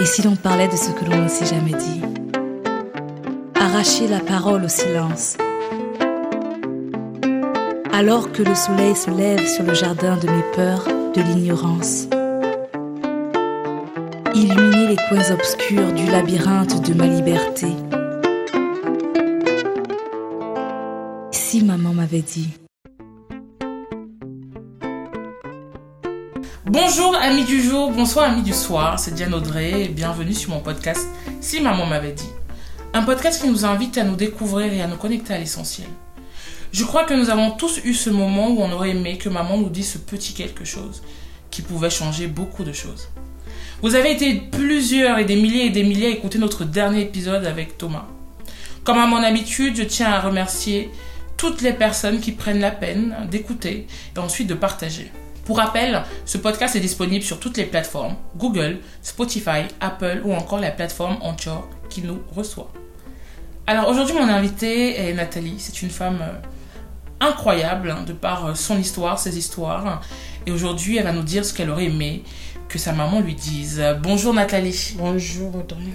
Et si l'on parlait de ce que l'on ne s'est jamais dit? Arracher la parole au silence. Alors que le soleil se lève sur le jardin de mes peurs, de l'ignorance. Illuminer les coins obscurs du labyrinthe de ma liberté. Si maman m'avait dit. Bonjour amis du jour, bonsoir amis du soir, c'est Diane Audrey et bienvenue sur mon podcast Si maman m'avait dit. Un podcast qui nous invite à nous découvrir et à nous connecter à l'essentiel. Je crois que nous avons tous eu ce moment où on aurait aimé que maman nous dise ce petit quelque chose qui pouvait changer beaucoup de choses. Vous avez été plusieurs et des milliers et des milliers à écouter notre dernier épisode avec Thomas. Comme à mon habitude, je tiens à remercier toutes les personnes qui prennent la peine d'écouter et ensuite de partager. Pour rappel, ce podcast est disponible sur toutes les plateformes Google, Spotify, Apple ou encore la plateforme Anchor qui nous reçoit. Alors aujourd'hui, mon invitée est Nathalie. C'est une femme euh, incroyable hein, de par euh, son histoire, ses histoires. Et aujourd'hui, elle va nous dire ce qu'elle aurait aimé que sa maman lui dise. Bonjour Nathalie. Bonjour Audrey.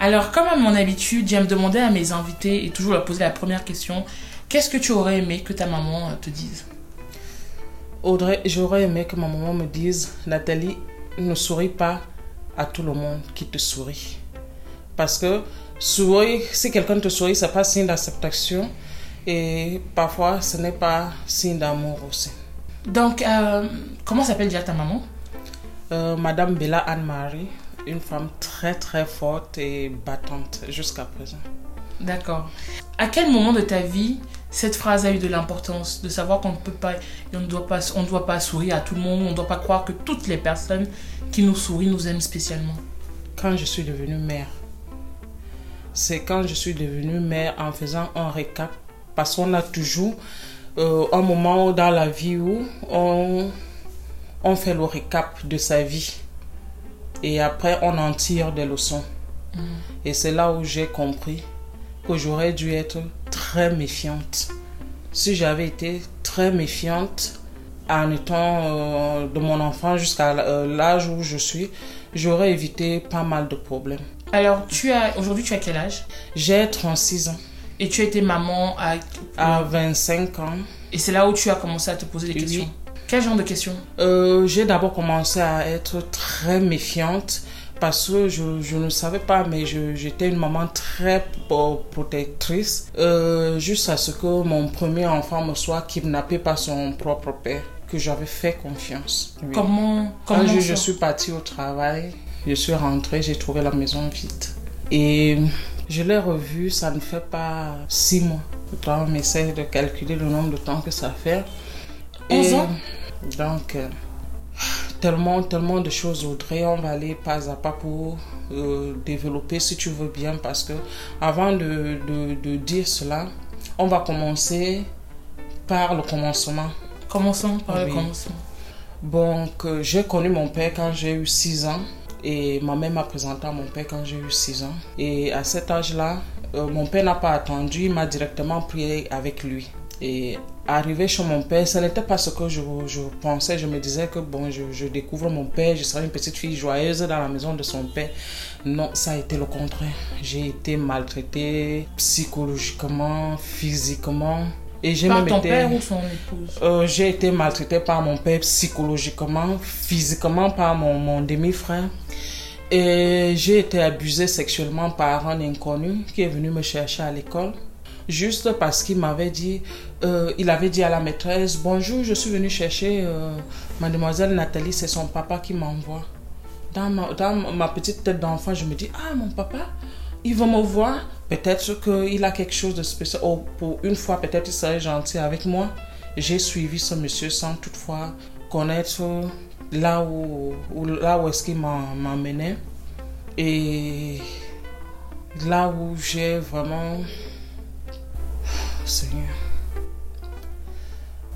Alors, comme à mon habitude, j'aime demander à mes invités et toujours leur poser la première question qu'est-ce que tu aurais aimé que ta maman euh, te dise? Audrey, j'aurais aimé que ma maman me dise Nathalie, ne souris pas à tout le monde qui te sourit. Parce que sourire, si quelqu'un te sourit, c'est pas signe d'acceptation. Et parfois, ce n'est pas signe d'amour aussi. Donc, euh, comment s'appelle déjà ta maman? Euh, Madame Bella Anne-Marie, une femme très très forte et battante jusqu'à présent. D'accord. À quel moment de ta vie cette phrase a eu de l'importance de savoir qu'on ne peut pas, on ne doit pas, on doit pas sourire à tout le monde, on ne doit pas croire que toutes les personnes qui nous sourient nous aiment spécialement. Quand je suis devenue mère, c'est quand je suis devenue mère en faisant un récap, parce qu'on a toujours euh, un moment dans la vie où on, on fait le récap de sa vie et après on en tire des leçons. Et c'est là où j'ai compris que j'aurais dû être très méfiante. Si j'avais été très méfiante en étant euh, de mon enfant jusqu'à euh, l'âge où je suis, j'aurais évité pas mal de problèmes. Alors, tu as aujourd'hui, tu as quel âge? J'ai 36 ans. Et tu as été maman à... À 25 ans, Et c'est là où tu as commencé à te poser des Oui. questions. Quel genre de questions? Euh, j'ai d'abord commencé à être très méfiante parce que je, je ne savais pas, mais j'étais une maman très pro- protectrice euh, jusqu'à ce que mon premier enfant me soit kidnappé par son propre père, que j'avais fait confiance. Oui. Comment, Quand comment je, je suis partie au travail, je suis rentrée, j'ai trouvé la maison vide. Et je l'ai revue, ça ne fait pas six mois. Pourtant, on essaie de calculer le nombre de temps que ça fait. 11 ans? Donc, euh, tellement, tellement de choses, Audrey. On va aller pas à pas pour euh, développer, si tu veux bien, parce que avant de, de, de dire cela, on va commencer par le commencement. Commençons par le commencement. Donc, euh, j'ai connu mon père quand j'ai eu 6 ans et ma mère m'a présenté à mon père quand j'ai eu 6 ans. Et à cet âge-là, euh, mon père n'a pas attendu, il m'a directement pris avec lui. Et arrivé chez mon père, ce n'était pas ce que je, je pensais. Je me disais que bon, je, je découvre mon père, je serai une petite fille joyeuse dans la maison de son père. Non, ça a été le contraire. J'ai été maltraitée psychologiquement, physiquement. Et j'ai Par même ton père ou son épouse? Euh, j'ai été maltraitée par mon père psychologiquement, physiquement par mon, mon demi-frère. Et j'ai été abusée sexuellement par un inconnu qui est venu me chercher à l'école. Juste parce qu'il m'avait dit, euh, il avait dit à la maîtresse, bonjour, je suis venu chercher euh, mademoiselle Nathalie, c'est son papa qui m'envoie. Dans ma, petite tête d'enfant, je me dis, ah, mon papa, il va me voir. Peut-être qu'il a quelque chose de spécial. Oh, pour une fois, peut-être il serait gentil avec moi. J'ai suivi ce monsieur sans toutefois connaître là où, là où est-ce qu'il m'emmenait. Et là où j'ai vraiment... Seigneur.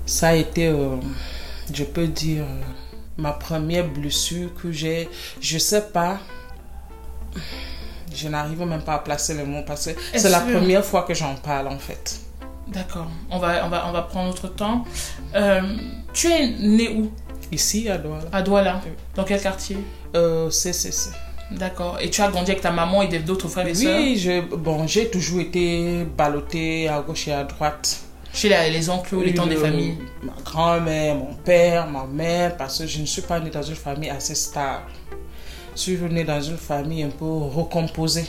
Ça a été, euh, je peux dire, euh, ma première blessure que j'ai. Je sais pas. Je n'arrive même pas à placer les mots parce que c'est la que- première fois que j'en parle en fait. D'accord. On va, on, va, on va prendre notre temps. Euh, tu es né où? Ici à Douala. À Douala. Oui. Dans quel quartier? Euh, CCC. D'accord. Et tu as grandi avec ta maman et d'autres frères et sœurs? Oui, je, bon, j'ai toujours été ballottée à gauche et à droite. Chez les, les oncles ou les tantes des Le- familles? Ma grand-mère, mon père, ma mère, parce que je ne suis pas née dans une famille assez stable. Je suis née dans une famille un peu recomposée.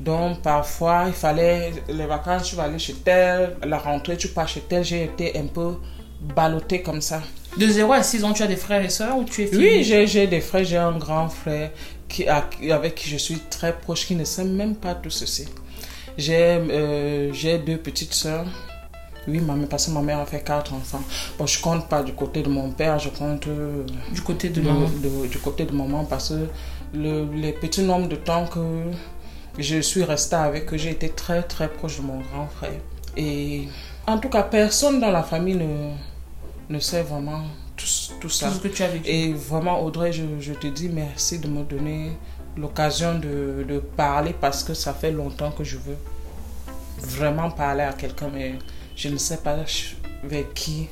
Donc parfois, il fallait, les vacances, tu vas aller chez tel, la rentrée, tu pars chez tel. J'ai été un peu ballottée comme ça. De 0 à 6 ans, tu as des frères et sœurs ou tu es fille Oui, j'ai des frères, j'ai un grand frère qui, avec qui je suis très proche, qui ne sait même pas tout ceci. J'ai euh, deux petites sœurs. Oui, ma mère, parce que ma mère a fait quatre enfants. Bon, je compte pas du côté de mon père, je compte euh, Du côté de de- maman. de- du côté de maman parce que le, les petits nombres de temps que je suis restée avec eux, j'ai été très très proche de mon grand frère. Et en tout cas, personne dans la famille ne, ne sait vraiment tout, tout ça. Tout ce que tu as vécu. Et vraiment, Audrey, je, je te dis merci de me donner l'occasion de, de parler parce que ça fait longtemps que je veux vraiment parler à quelqu'un, mais je ne sais pas vers qui,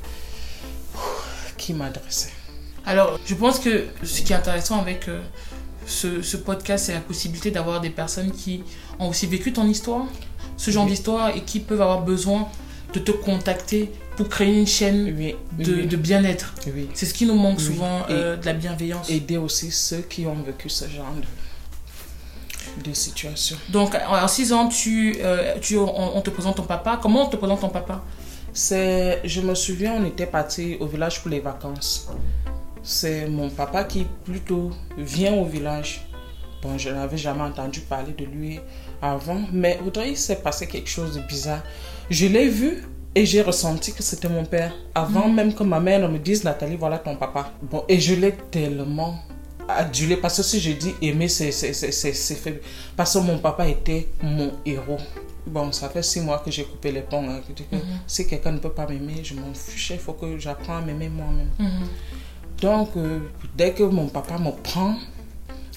qui m'adresser. Alors, je pense que ce qui est intéressant avec euh, ce, ce podcast, c'est la possibilité d'avoir des personnes qui ont aussi vécu ton histoire, ce genre Oui. d'histoire, et qui peuvent avoir besoin de te contacter pour créer une chaîne Oui, de, oui, de bien-être. oui. C'est ce qui nous manque souvent, euh, de la bienveillance. Aider aussi ceux qui ont vécu ce genre de, de situation. Donc, à 6 ans, tu, euh, tu, on, on te présente ton papa. Comment on te présente ton papa? C'est, je me souviens, on était parti au village pour les vacances. C'est mon papa qui plutôt vient au village. Bon, je n'avais jamais entendu parler de lui avant, mais Audrey, il s'est passé quelque chose de bizarre. Je l'ai vu et j'ai ressenti que c'était mon père. Avant même que ma mère ne me dise, Nathalie, voilà ton papa. Bon, et je l'ai tellement adulé parce que si je dis aimer, c'est c'est- c'est- c'est- c'est faible. Parce que mon papa était mon héros. Bon, ça fait six mois que j'ai coupé les ponts. hein, que que Si quelqu'un ne peut pas m'aimer, je m'en fiche. Il faut que j'apprends à m'aimer moi-même. Donc, euh, dès que mon papa me prend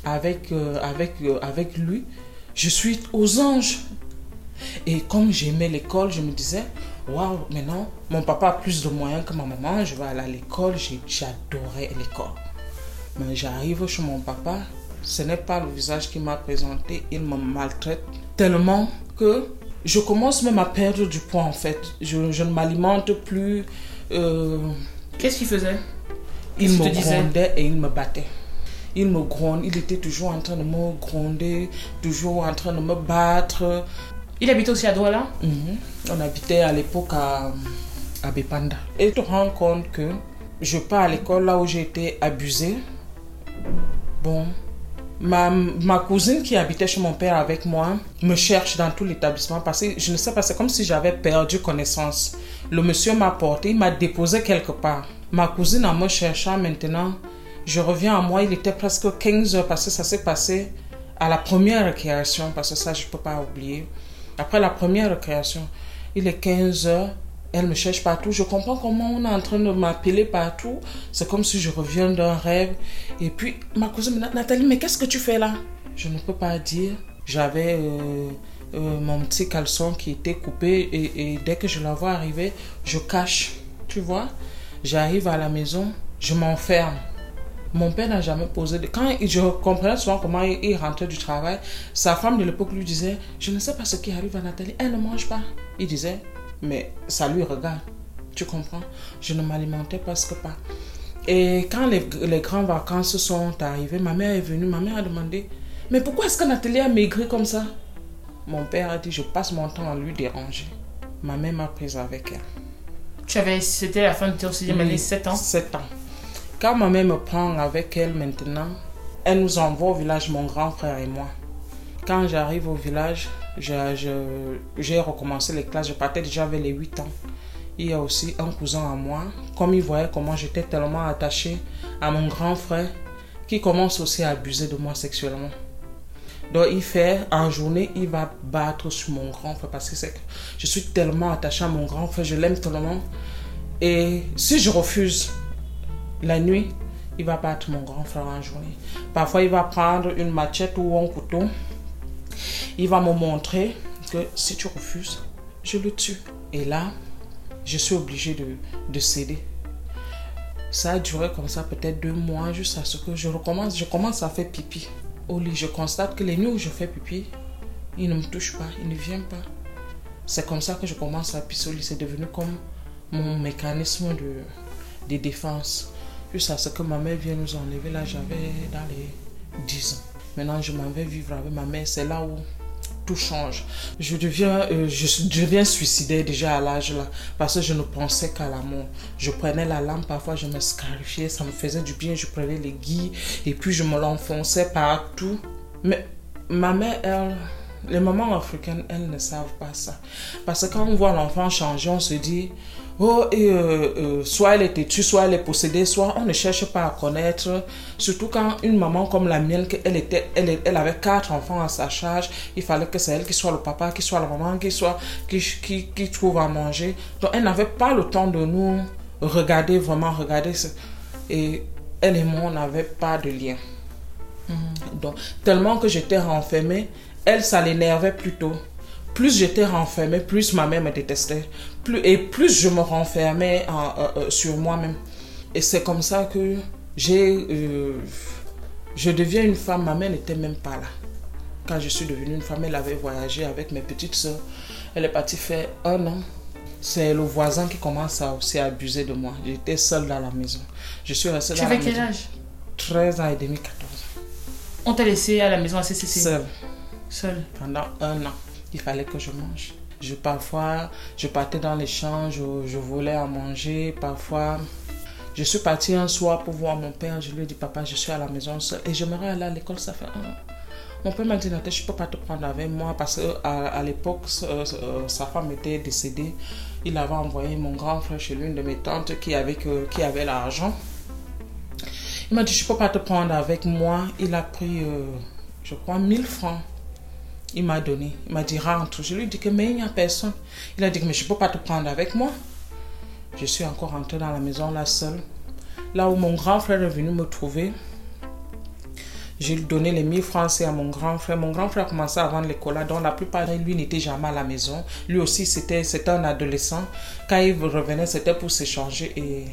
avec, euh, avec, euh, avec lui, je suis aux anges. Et comme j'aimais l'école, je me disais, waouh, maintenant, mon papa a plus de moyens que ma maman, je vais aller à l'école, j'adorais l'école. Mais j'arrive chez mon papa, ce n'est pas le visage qu'il m'a présenté, il me maltraite tellement que je commence même à perdre du poids en fait. Je, je ne m'alimente plus. euh, Qu'est-ce qu'il faisait? il me grondait et il me battait. Il me gronde, il était toujours en train de me gronder, toujours en train de me battre. Il habitait aussi à Douala Mhm. On habitait à l'époque à, à Bepanda. Et tu te rends compte que je pars à l'école là où j'ai été abusée. Bon, ma, ma cousine qui habitait chez mon père avec moi me cherche dans tout l'établissement parce que je ne sais pas, c'est comme si j'avais perdu connaissance. Le monsieur m'a porté, il m'a déposé quelque part. Ma cousine en me cherchant maintenant, je reviens à moi, il était presque 15 heures parce que ça s'est passé à la première récréation, parce que ça je ne peux pas oublier. Après la première récréation, il est 15 heures, elle me cherche partout. Je comprends comment on est en train de m'appeler partout. C'est comme si je reviens d'un rêve. Et puis, ma cousine me dit, Nathalie, mais qu'est-ce que tu fais là? Je ne peux pas dire. J'avais euh, euh, mon petit caleçon qui était coupé et, et dès que je la vois arriver, je cache. Tu vois? J'arrive à la maison, je m'enferme. Mon père n'a jamais posé de... Quand je comprenais souvent comment il, il rentrait du travail, sa femme de l'époque lui disait, je ne sais pas ce qui arrive à Nathalie, elle ne mange pas. Il disait, mais ça lui regarde. Tu comprends? Je ne m'alimentais presque pas. Et quand les, les grandes vacances sont arrivées, ma mère est venue, ma mère a demandé, mais pourquoi est-ce que Nathalie a maigri comme ça? Mon père a dit, je passe mon temps à lui déranger. Ma mère m'a prise avec elle. Tu avais, c'était la fin de ton sixième année, 7 ans. 7 ans. Quand ma mère me prend avec elle maintenant, elle nous envoie au village, mon grand frère et moi. Quand j'arrive au village, j'ai recommencé les classes. Je partais déjà vers les 8 ans. Il y a aussi un cousin à moi. Comme il voyait comment j'étais tellement attachée à mon grand frère, qui commence aussi à abuser de moi sexuellement. Donc il fait, en journée, il va battre sur mon grand frère parce que je suis tellement attachée à mon grand frère, je l'aime tellement. Et si je refuse, la nuit, il va battre mon grand frère en journée. Parfois, il va prendre une machette ou un couteau. Il va me montrer que si tu refuses, je le tue. Et là, je suis obligée de, de céder. Ça a duré comme ça peut-être deux mois jusqu'à ce que je recommence. Je commence à faire pipi. au lit, je constate que les nuits où je fais pipi, il ne me touche pas, il ne vient pas. C'est comme ça que je commence à pisser au lit. C'est devenu comme mon mécanisme de défense. Jusqu'à ce que ma mère vienne nous enlever, là j'avais dans les 10 ans. Maintenant je m'en vais vivre avec ma mère. C'est là où tout change. Je deviens, euh, je deviens suicidaire déjà à l'âge là, parce que je ne pensais qu'à l'amour. Je prenais la lampe, parfois je me scarifiais, ça me faisait du bien, je prenais les guilles et puis je me l'enfonçais partout. Mais ma mère, elle, les mamans africaines, elles ne savent pas ça. Parce que quand on voit l'enfant changer, on se dit, oh, et, euh, euh, soit elle est têtue, soit elle est possédée, soit on ne cherche pas à connaître. Surtout quand une maman comme la mienne, elle, était, elle, elle avait quatre enfants à sa charge, il fallait que c'est elle qui soit le papa, qui soit la maman, qui, soit, qui, qui, qui trouve à manger. Donc elle n'avait pas le temps de nous regarder, vraiment regarder. Et elle et moi, on n'avait pas de lien. Mhm. Donc, tellement que j'étais renfermée, elle, ça l'énervait plutôt. Plus j'étais renfermée, plus ma mère me détestait. Plus, et plus je me renfermais euh, euh, sur moi-même. Et c'est comme ça que j'ai... Euh, je deviens une femme. Ma mère n'était même pas là. Quand je suis devenue une femme, elle avait voyagé avec mes petites soeurs. Elle est partie faire un an. C'est le voisin qui commence à aussi abuser de moi. J'étais seule dans la maison. Je suis restée tu avais quel âge? 13 ans et demi, 14 ans. On t'a laissé à la maison à CCC Seule. Seul. Pendant un an, il fallait que je mange. Je, parfois, je partais dans les champs, je, je volais à manger. Parfois, je suis partie un soir pour voir mon père. Je lui ai dit, papa, je suis à la maison seule. Et j'aimerais aller à l'école, ça fait un an. Mon père m'a dit, je ne peux pas te prendre avec moi parce qu'à à, l'époque, euh, sa femme était décédée. Il avait envoyé mon grand frère chez l'une de mes tantes qui avait, qui avait l'argent. Il m'a dit, je ne peux pas te prendre avec moi. Il a pris, euh, je crois, 1000 francs il m'a donné. Il m'a dit rentre. Je lui ai dit que mais il n'y a personne. Il a dit mais je ne peux pas te prendre avec moi. Je suis encore rentrée dans la maison là seule. Là où mon grand frère est venu me trouver, j'ai donné les 1000 francs à mon grand frère. Mon grand frère a commencé à vendre les colas, dont la plupart lui n'était jamais à la maison. Lui aussi, c'était un adolescent. Quand il revenait, c'était pour s'échanger et,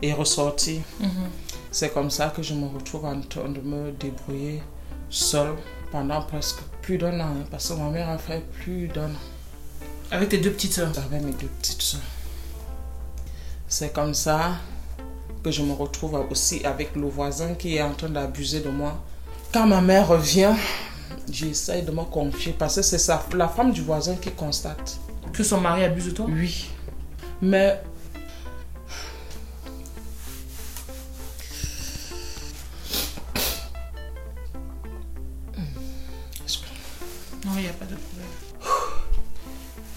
et ressortir. Mhm. C'est comme ça que je me retrouve en train de me débrouiller seule pendant presque plus d'un an, hein, parce que ma mère a fait plus d'un an. Avec tes deux petites soeurs Avec mes deux petites soeurs. C'est comme ça que je me retrouve aussi avec le voisin qui est en train d'abuser de moi. Quand ma mère revient, j'essaie de me confier parce que c'est la femme du voisin qui constate. Que son mari abuse de toi? Oui. Mais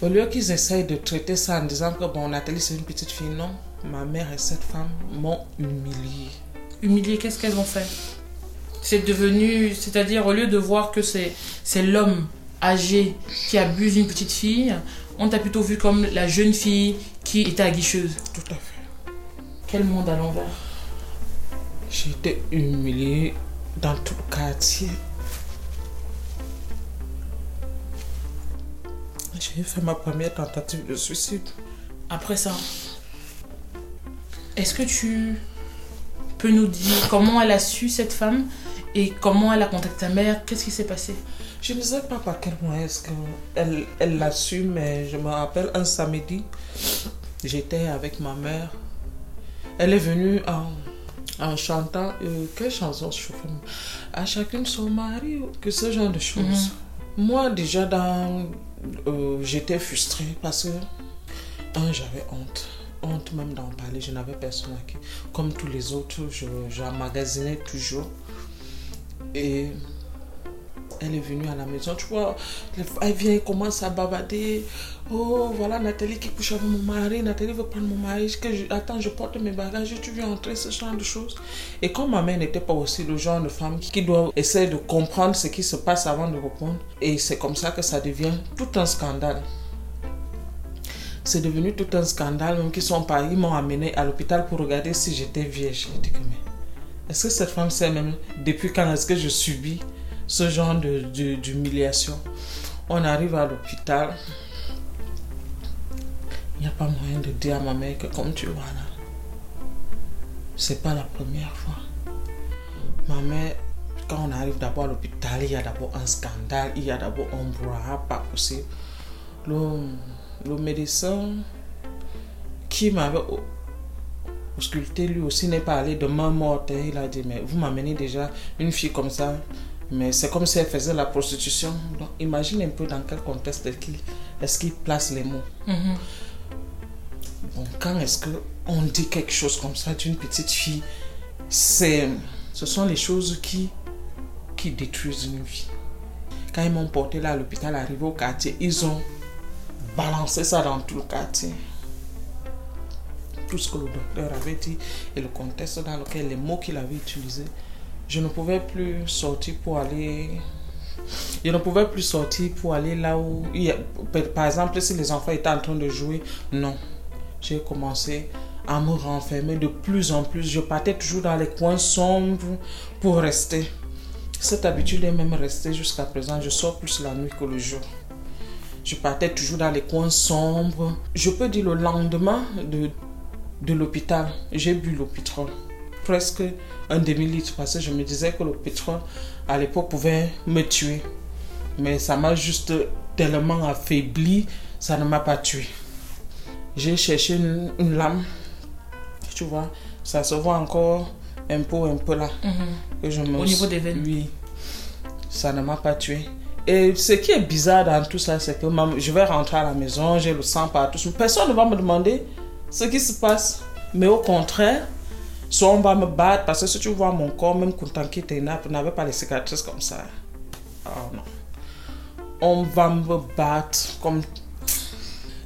Au lieu qu'ils essayent de traiter ça en disant que bon, Nathalie c'est une petite fille, non. Ma mère et cette femme m'ont humiliée. Humiliée, qu'est-ce qu'elles ont fait? C'est devenu, c'est-à-dire au lieu de voir que c'est, c'est l'homme âgé qui abuse une petite fille, on t'a plutôt vu comme la jeune fille qui était aguicheuse. Tout à fait. Quel monde à l'envers? J'ai été humiliée dans tout le quartier. J'ai fait ma première tentative de suicide. Après ça, est-ce que tu peux nous dire comment elle a su cette femme et comment elle a contacté ta mère? Qu'est-ce qui s'est passé? Je ne sais pas par quel moyen est-ce qu'elle elle l'a su, mais je me rappelle un samedi, j'étais avec ma mère. Elle est venue en, en chantant, euh, quelle chanson je fais À chacune son mari, que ce genre de choses. Mhm. Moi, déjà, dans euh, j'étais frustrée parce que, un, j'avais honte. Honte même d'en parler, je n'avais personne à qui. Comme tous les autres, j'emmagasinais toujours. Et elle est venue à la maison, tu vois, elle vient, elle commence à bavarder. Oh, voilà Nathalie qui couche avec mon mari, Nathalie veut prendre mon mari. Attends, je porte mes bagages, tu veux entrer, ce genre de choses. Et comme ma mère n'était pas aussi le genre de femme qui doit essayer de comprendre ce qui se passe avant de répondre, et c'est comme ça que ça devient tout un scandale. C'est devenu tout un scandale, même qu'ils sont pas, ils m'ont amené à l'hôpital pour regarder si j'étais vierge. Est-ce que cette femme sait même depuis quand est-ce que je subis ce genre d'humiliation. On arrive à l'hôpital. Il n'y a pas moyen de dire à ma mère que comme tu vois là, c'est pas la première fois. Ma mère, quand on arrive d'abord à l'hôpital, il y a d'abord un scandale, il y a d'abord un brouhaha, pas possible. Le, le médecin qui m'avait ausculté, lui aussi n'est pas allé de main morte. Il a dit, mais vous m'amenez déjà une fille comme ça, mais c'est comme si elle faisait la prostitution. Donc, imagine un peu dans quel contexte est-ce qu'il place les mots. Mhm. Bon, quand est-ce qu'on dit quelque chose comme ça d'une petite fille, c'est, ce sont les choses qui, qui détruisent une vie. Quand ils m'ont porté là à l'hôpital, arrivé au quartier, ils ont balancé ça dans tout le quartier. Tout ce que le docteur avait dit et le contexte dans lequel les mots qu'il avait utilisés, je ne pouvais plus sortir pour aller je ne pouvais plus sortir pour aller là où par exemple si les enfants étaient en train de jouer non. J'ai commencé à me renfermer de plus en plus. Je partais toujours dans les coins sombres pour rester. Cette habitude est même restée jusqu'à présent. Je sors plus la nuit que le jour. Je partais toujours dans les coins sombres. Je peux dire le lendemain de, de l'hôpital j'ai bu pétrole presque un demi-litre parce que je me disais que le pétrole à l'époque pouvait me tuer. Mais ça m'a juste tellement affaibli, ça ne m'a pas tué. J'ai cherché une, lame, tu vois, ça se voit encore un peu, un peu là. Mhm. que je me Au niveau des veines Oui, ça ne m'a pas tué. Et ce qui est bizarre dans tout ça, c'est que je vais rentrer à la maison, j'ai le sang partout. Personne ne va me demander ce qui se passe. Mais au contraire, Soit on va me battre, parce que si tu vois mon corps, même quand on n'avait pas les cicatrices comme ça. Oh non. On va me battre comme.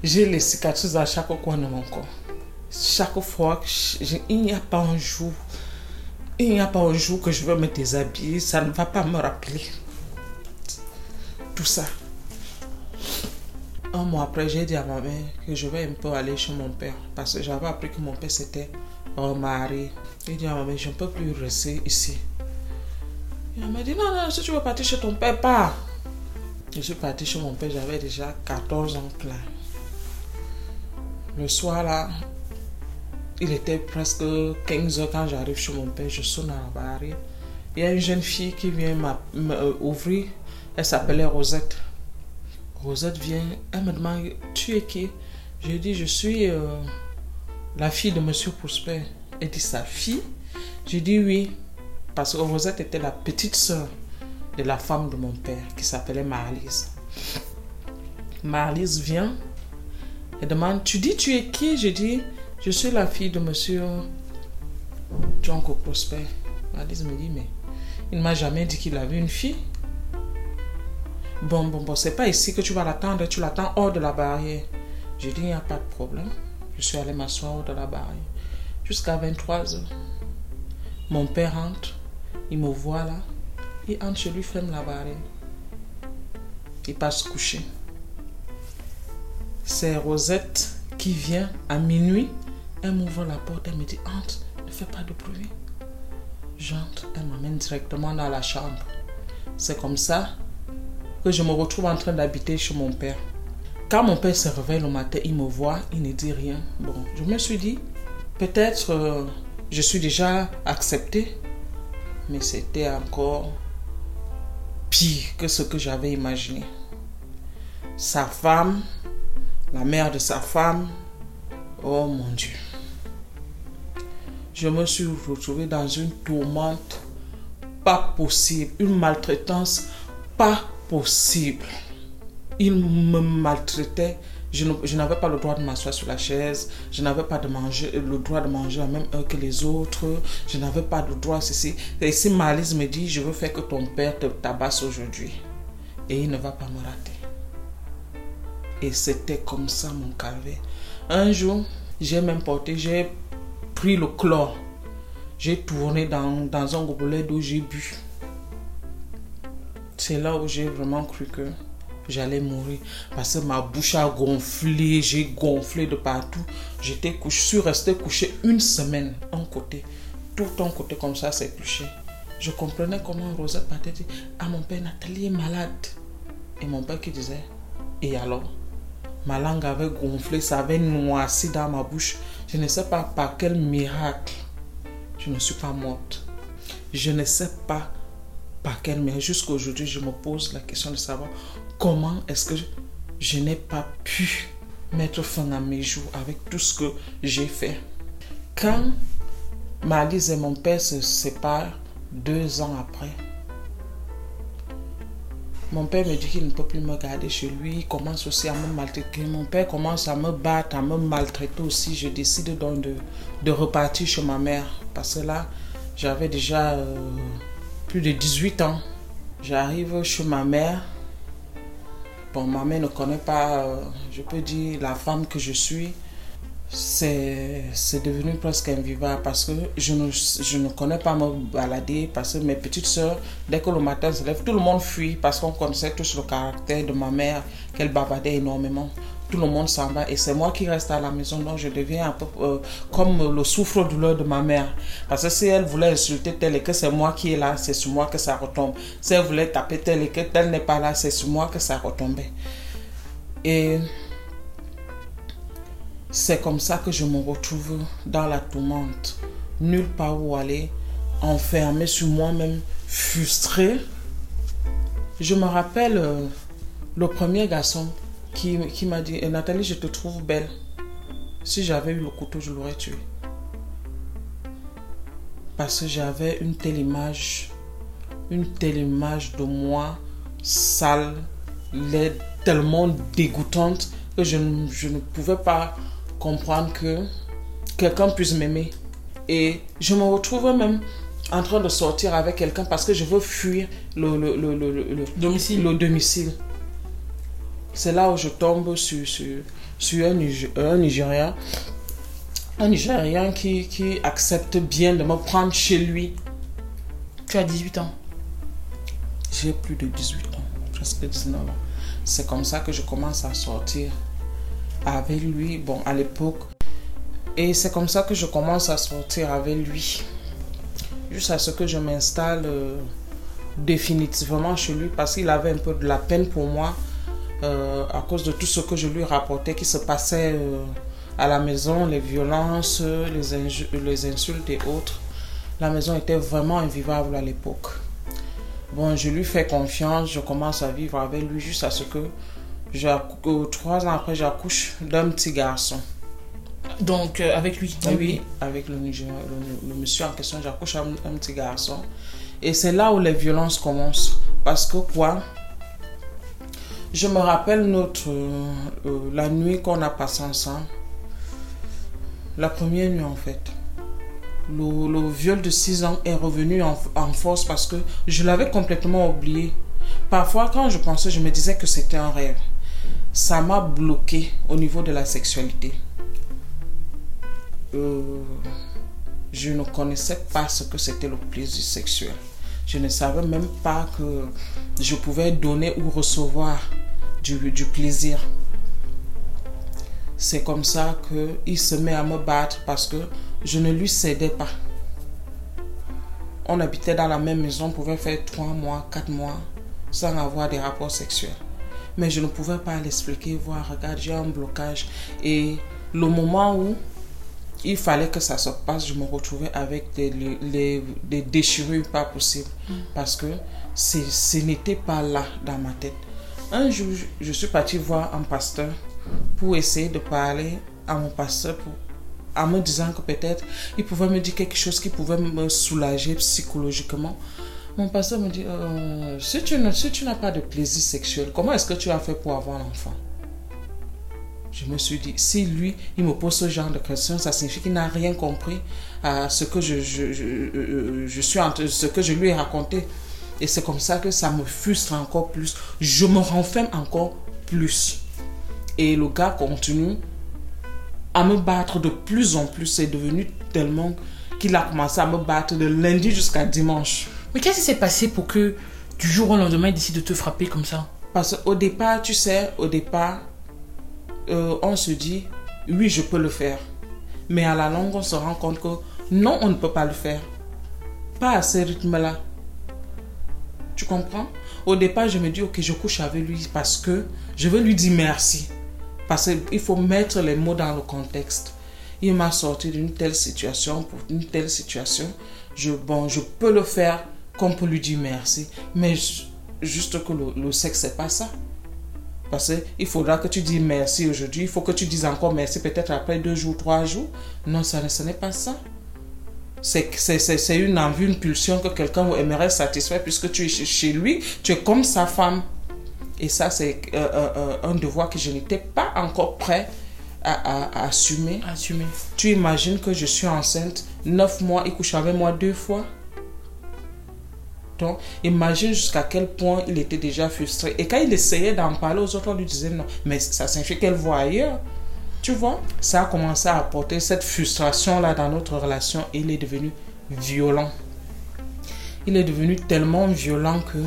J'ai les cicatrices à chaque coin de mon corps. Chaque fois, il n'y a pas un jour. Il n'y a pas un jour que je veux me déshabiller, ça ne va pas me rappeler tout ça. Un mois après, j'ai dit à ma mère que je vais un peu aller chez mon père parce que j'avais appris que mon père s'était remarié. J'ai dit à ma mère, je ne peux plus rester ici. elle m'a dit, non, non, si tu veux partir chez ton père, pas. Je suis partie chez mon père, j'avais déjà 14 ans plein. Le soir là, il était presque 15 heures quand j'arrive chez mon père, je sonne à la barrière. Il y a une jeune fille qui vient m'ouvrir, elle s'appelait Rosette. Rosette vient, elle me demande Tu es qui? Je dis Je suis euh, la fille de Monsieur Prosper. Elle dit Sa fille Je dis Oui, parce que Rosette était la petite soeur de la femme de mon père qui s'appelait Marlise. Marlise vient et demande Tu dis Tu es qui? Je dis Je suis la fille de Monsieur John Prosper. Marlise me dit Mais il ne m'a jamais dit qu'il avait une fille. Bon, bon, bon, c'est pas ici que tu vas l'attendre, tu l'attends hors de la barrière. J'ai dit, il n'y a pas de problème. Je suis allé m'asseoir de la barrière. Jusqu'à 23 heures. Mon père entre, il me voit là. Il entre chez lui, ferme la barrière. Il passe coucher. C'est Rosette qui vient à minuit. Elle m'ouvre la porte, elle me dit, entre, ne fais pas de bruit. J'entre, elle m'amène directement dans la chambre. C'est comme ça que je me retrouve en train d'habiter chez mon père. Quand mon père se réveille le matin, il me voit, il ne dit rien. Bon, je me suis dit, peut-être euh, je suis déjà accepté, mais c'était encore pire que ce que j'avais imaginé. Sa femme, la mère de sa femme, oh mon Dieu. Je me suis retrouvé dans une tourmente pas possible, une maltraitance pas possible. Il me maltraitait. Je n'avais pas le droit de m'asseoir sur la chaise. Je n'avais pas manger, le droit de manger la même heure que les autres. Je n'avais pas le droit ceci. Et si Malice me dit, je veux faire que ton père te tabasse aujourd'hui. Et il ne va pas me rater. Et c'était comme ça mon calvaire. Un jour, j'ai même porté, j'ai pris le chlore. J'ai tourné dans, dans un gobelet d'eau, j'ai bu. C'est là où j'ai vraiment cru que j'allais mourir. Parce que ma bouche a gonflé, j'ai gonflé de partout. J'étais couché, je suis resté couché une semaine, un côté. Tout un côté comme ça s'est couché. Je comprenais comment Rosette partait dire Ah, mon père Nathalie est malade. Et mon père qui disait Et alors Ma langue avait gonflé, ça avait noirci dans ma bouche. Je ne sais pas par quel miracle je ne suis pas morte. Je ne sais pas par quel mais jusqu'à aujourd'hui, je me pose la question de savoir comment est-ce que je n'ai pas pu mettre fin à mes jours avec tout ce que j'ai fait. Quand Malise et mon père se séparent deux ans après, mon père me dit qu'il ne peut plus me garder chez lui. Il commence aussi à me maltraiter. Mon père commence à me battre, à me maltraiter aussi. Je décide donc de, de repartir chez ma mère. Parce que là, j'avais déjà euh, plus de 18 ans. J'arrive chez ma mère. Bon, ma mère ne connaît pas, euh, je peux dire, la femme que je suis c'est devenu presque invivable parce que je ne, connais pas me balader parce que mes petites soeurs, dès que le matin se lève, tout le monde fuit parce qu'on connaissait tous le caractère de ma mère, qu'elle bavardait énormément. Tout le monde s'en va et c'est moi qui reste à la maison. Donc je deviens un peu euh, comme le souffre-douleur de ma mère. Parce que si elle voulait insulter tel et que c'est moi qui est là, c'est sur moi que ça retombe. Si elle voulait taper tel et que tel n'est pas là, c'est sur moi que ça retombait. Et c'est comme ça que je me retrouve dans la tourmente, nulle part où aller, enfermé sur moi-même, frustré. Je me rappelle euh, le premier garçon qui, qui m'a dit eh, Nathalie, je te trouve belle. Si j'avais eu le couteau, je l'aurais tué. Parce que j'avais une telle image, une telle image de moi, sale, laide, tellement dégoûtante que je, je ne pouvais pas comprendre que quelqu'un puisse m'aimer. Et je me retrouve même en train de sortir avec quelqu'un parce que je veux fuir le, le, le, le domicile. Le domicile. C'est là où je tombe sur, sur, sur un, un Nigérien. Un Nigérien qui, qui accepte bien de me prendre chez lui. Tu as 18 ans J'ai plus de 18 ans, presque 19 ans. C'est comme ça que je commence à sortir avec lui, bon, à l'époque. Et c'est comme ça que je commence à sortir avec lui. Jusqu'à ce que je m'installe euh, définitivement chez lui parce qu'il avait un peu de la peine pour moi euh, à cause de tout ce que je lui rapportais qui se passait euh, à la maison, les violences, les, les insultes et autres. La maison était vraiment invivable à l'époque. Bon, je lui fais confiance, je commence à vivre avec lui jusqu'à ce que trois ans après, j'accouche d'un petit garçon. Donc, euh, avec lui Oui, avec le, le, monsieur en question, j'accouche un, un, petit garçon. Et c'est là où les violences commencent. Parce que quoi? Je me rappelle notre, euh, euh, la nuit qu'on a passée ensemble. La première nuit, en fait. Le, viol de 6 ans est revenu en, en force parce que je l'avais complètement oublié. Parfois, quand je pensais, je me disais que c'était un rêve ça m'a bloqué au niveau de la sexualité. Euh, je ne connaissais pas ce que c'était le plaisir sexuel. Je ne savais même pas que je pouvais donner ou recevoir du, du plaisir. C'est comme ça qu'il se met à me battre parce que je ne lui cédais pas. On habitait dans la même maison, on pouvait faire trois mois, quatre mois sans avoir des rapports sexuels mais je ne pouvais pas l'expliquer, voir, regarde, j'ai un blocage. Et le moment où il fallait que ça se passe, je me retrouvais avec des, des déchirures pas possibles. Mm. Parce que ce n'était pas là dans ma tête. Un jour, je suis partie voir un pasteur pour essayer de parler à mon pasteur en me disant que peut-être il pouvait me dire quelque chose qui pouvait me soulager psychologiquement. Mon pasteur me dit, euh, si tu n'as pas de plaisir sexuel, comment est-ce que tu as fait pour avoir l'enfant? Je me suis dit, si lui, il me pose ce genre de questions, ça signifie qu'il n'a rien compris à ce que je, euh, je suis ce que je lui ai raconté. Et c'est comme ça que ça me frustre encore plus. Je me renferme encore plus. Et le gars continue à me battre de plus en plus. C'est devenu tellement qu'il a commencé à me battre de lundi jusqu'à dimanche. Mais qu'est-ce qui s'est passé pour que du jour au lendemain, il décide de te frapper comme ça? Parce qu'au départ, tu sais, au départ, euh, on se dit, oui, je peux le faire. Mais à la longue, on se rend compte que non, on ne peut pas le faire. Pas à ce rythme-là. Tu comprends? Au départ, je me dis, ok, je couche avec lui parce que je veux lui dire merci. Parce qu'il faut mettre les mots dans le contexte. Il m'a sorti d'une telle situation pour une telle situation. Je, bon, je peux le faire qu'on peut lui dire merci. Mais juste que le, le sexe, c'est pas ça. Parce qu'il faudra que tu dises merci aujourd'hui, il faut que tu dises encore merci peut-être après deux jours, trois jours. Non, ça, ce n'est pas ça. C'est une envie, une pulsion que quelqu'un aimerait satisfaire puisque tu es chez lui, tu es comme sa femme. Et ça, c'est euh, euh, euh, un devoir que je n'étais pas encore prêt à, à, assumer. Assumer. Tu imagines que je suis enceinte, neuf mois, il couche avec moi deux fois. Donc, imagine jusqu'à quel point il était déjà frustré. Et quand il essayait d'en parler aux autres, on lui disait non, mais ça signifie qu'elle voit ailleurs. Tu vois, ça a commencé à apporter cette frustration-là dans notre relation et il est devenu violent. Il est devenu tellement violent que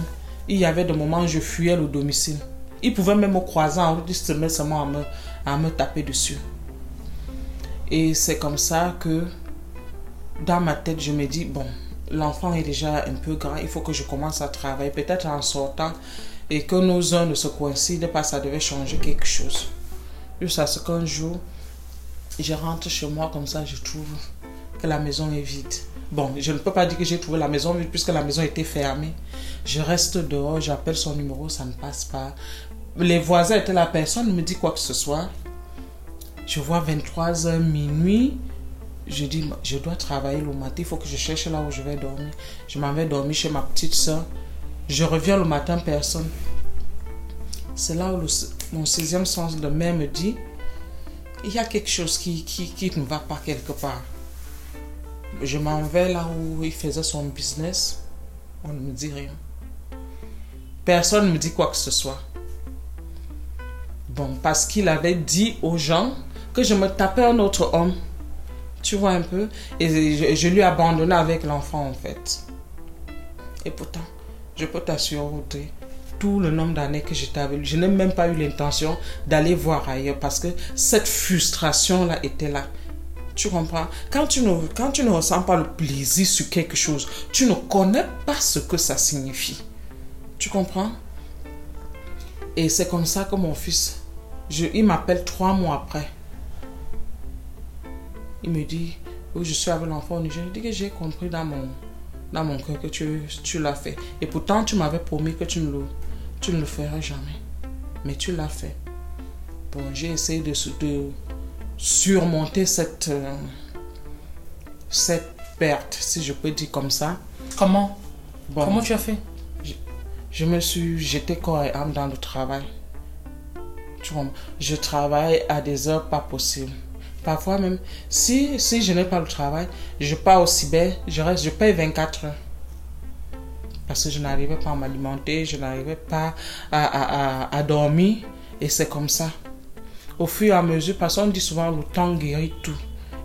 il y avait des moments où je fuyais le domicile. Il pouvait même me croiser en route, il se met seulement à me, à me taper dessus. Et c'est comme ça que dans ma tête, je me dis, bon, l'enfant est déjà un peu grand, il faut que je commence à travailler, peut-être en sortant, et que nos heures ne se coïncident pas, ça devait changer quelque chose. Jusqu'à ce qu'un jour, je rentre chez moi comme ça, je trouve que la maison est vide. Bon, je ne peux pas dire que j'ai trouvé la maison vide puisque la maison était fermée. Je reste dehors, j'appelle son numéro, ça ne passe pas. Les voisins étaient là, personne ne me dit quoi que ce soit. Je vois 23h minuit. Je dis, je dois travailler le matin, il faut que je cherche là où je vais dormir. Je m'en vais dormir chez ma petite soeur. Je reviens le matin, personne. C'est là où mon sixième sens de mère me dit, il y a quelque chose qui, qui, qui ne va pas quelque part. Je m'en vais là où il faisait son business. On ne me dit rien. Personne ne me dit quoi que ce soit. Bon, parce qu'il avait dit aux gens que je me tapais un autre homme. Tu vois un peu? Et je, lui ai abandonné avec l'enfant en fait. Et pourtant, je peux t'assurer tout le nombre d'années que j'étais avec lui, je n'ai même pas eu l'intention d'aller voir ailleurs parce que cette frustration-là était là. Tu comprends? Quand tu, ne, quand tu ne ressens pas le plaisir sur quelque chose, tu ne connais pas ce que ça signifie. Tu comprends? Et c'est comme ça que mon fils, il m'appelle trois mois après. Il me dit, oui, je suis avec l'enfant Je dis que j'ai compris dans mon, dans mon cœur que tu, tu l'as fait. Et pourtant, tu m'avais promis que tu ne, le, tu ne le feras jamais. Mais tu l'as fait. Bon, j'ai essayé de, de, surmonter cette, euh, cette perte, si je peux dire comme ça. Comment? Comment tu as fait? Je, me suis jeté corps et âme dans le travail. Tu vois, je travaille à des heures pas possibles. Parfois même, si, si je n'ai pas le travail, je pars au cyber, je reste, je paye 24 heures. Parce que je n'arrivais pas à m'alimenter, je n'arrivais pas à, à, à, à dormir. Et c'est comme ça. Au fur et à mesure, parce qu'on dit souvent le temps guérit tout.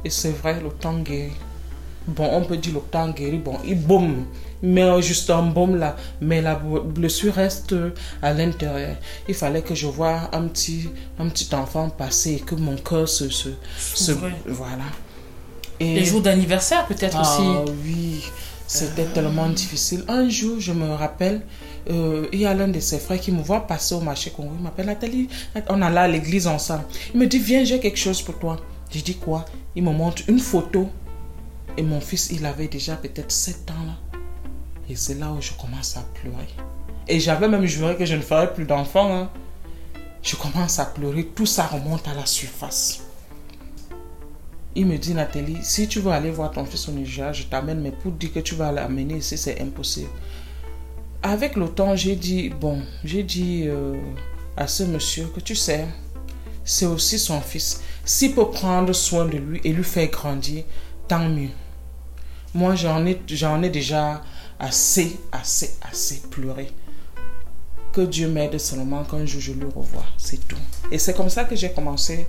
Et c'est vrai, le temps guérit. Bon, on peut dire le temps guérit, bon, il boum, mais juste un baume là, mais la blessure reste à l'intérieur. Il fallait que je vois un petit, un petit enfant passer et que mon cœur se, se, se voilà. Et les jours d'anniversaire peut-être ah, aussi. Oui, c'était tellement difficile. Un jour, je me rappelle, euh, il y a l'un de ses frères qui me voit passer au marché Congo. Il m'appelle Nathalie. On a là à l'église ensemble. Il me dit, viens, j'ai quelque chose pour toi. Je dis quoi? Il me montre une photo. Et mon fils, il avait déjà peut-être 7 ans là. Et c'est là où je commence à pleurer. Et j'avais même juré que je ne ferais plus d'enfants. Hein. Je commence à pleurer. Tout ça remonte à la surface. Il me dit, Nathalie, si tu veux aller voir ton fils au Nigeria, je t'amène, mais pour dire que tu vas l'amener ici, c'est impossible. Avec le temps, j'ai dit, bon, j'ai dit euh, à ce monsieur que tu sais, c'est aussi son fils. S'il peut prendre soin de lui et lui faire grandir, tant mieux. Moi, j'en ai, ai déjà assez, assez, assez pleuré. Que Dieu m'aide seulement qu'un jour je le revois, c'est tout. Et c'est comme ça que j'ai commencé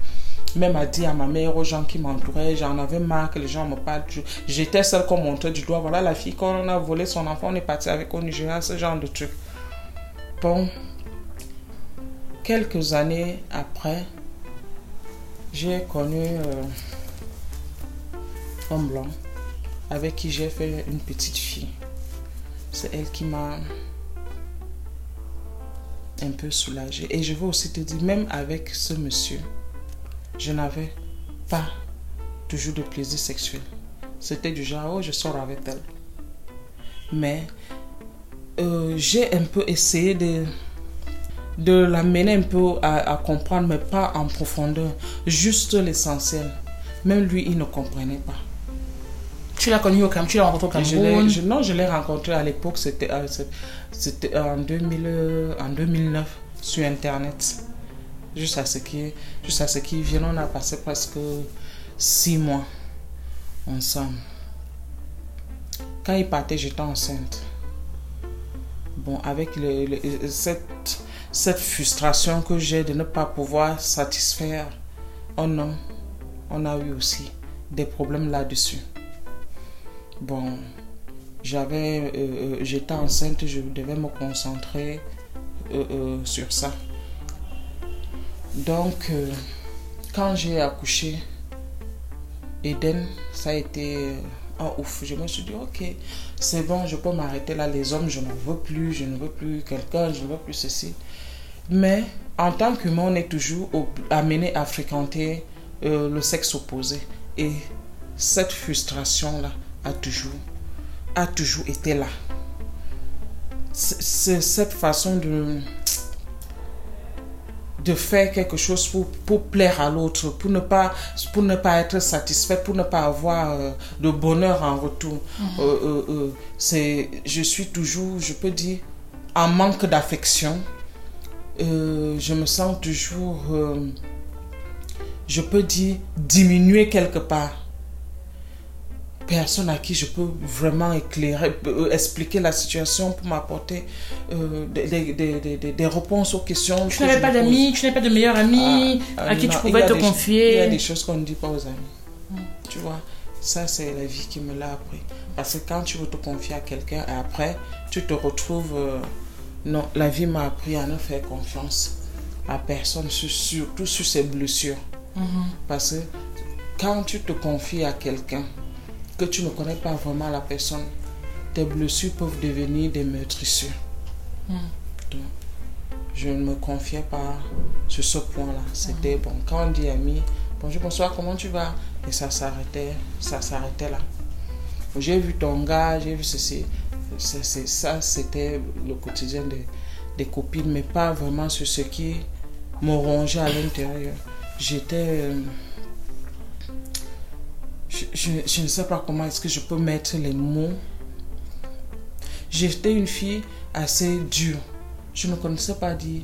même à dire à ma mère, aux gens qui m'entouraient, j'en avais marre que les gens me parlent. J'étais seule qu'on montrait du doigt. Voilà la fille, quand on a volé son enfant, on est parti avec au Nigeria, ce genre de truc. Bon, quelques années après, j'ai connu euh, un blanc avec qui j'ai fait une petite fille. C'est elle qui m'a un peu soulagée. Et je veux aussi te dire, même avec ce monsieur, je n'avais pas toujours de plaisir sexuel. C'était du genre, oh, je sors avec elle. Mais euh, j'ai un peu essayé de, de l'amener un peu à, à comprendre, mais pas en profondeur, juste l'essentiel. Même lui, il ne comprenait pas. Tu l'as connu au Cameroun, tu l'as rencontré au Cameroun? je- non, je l'ai rencontré à l'époque, c'était euh, en, 2000, euh, en 2009 sur Internet. Juste à ce qui, juste à ce qui vient, on a passé presque six mois ensemble. Quand il partait, j'étais enceinte. Bon, avec cette, cette frustration que j'ai de ne pas pouvoir satisfaire un homme, on a eu aussi des problèmes là-dessus. Bon, j'avais, euh, euh, j'étais enceinte, je devais me concentrer euh, sur ça. Donc, euh, quand j'ai accouché, Eden, ça a été euh, un ouf. Je me suis dit, ok, c'est bon, je peux m'arrêter là. Les hommes, je ne veux plus, je ne veux plus quelqu'un, je ne veux plus ceci. Mais en tant qu'humain, on est toujours amené à fréquenter euh, le sexe opposé. Et cette frustration-là a toujours, a toujours été là. C'est cette façon de, de faire quelque chose pour, pour plaire à l'autre, pour ne pas pour ne pas être satisfait, pour ne pas avoir euh, de bonheur en retour. Euh, euh, euh, c'est, je suis toujours, je peux dire, en manque d'affection. Euh, je me sens toujours, euh, je peux dire, diminué quelque part. Personne à qui je peux vraiment éclairer, euh, expliquer la situation pour m'apporter euh, des, des, des, des, des réponses aux questions. Tu que n'avais pas d'amis, tu n'avais pas de meilleur ami Ah, à qui non, tu pouvais te des- Il y a confier. des choses qu'on ne dit pas aux amis. Tu vois, ça c'est la vie qui me l'a appris. Parce que quand tu veux te confier à quelqu'un et après, tu te retrouves... euh, non, la vie m'a appris à ne faire confiance à personne, sur- surtout sur ses blessures. Mhm. Parce que quand tu te confies à quelqu'un, que tu ne connais pas vraiment la personne, tes blessures peuvent devenir des meurtrissures. Mm. Donc, je ne me confiais pas sur ce point-là. C'était bon. Quand on dit ami, bonjour, bonsoir, comment tu vas? Et ça s'arrêtait, ça s'arrêtait là. J'ai vu ton gars, j'ai vu ceci. Ça, c'était le quotidien des, des copines, mais pas vraiment sur ce qui me rongeait à l'intérieur. J'étais. euh, je, je- je ne sais pas comment est-ce que je peux mettre les mots. J'étais une fille assez dure. Je ne connaissais pas dire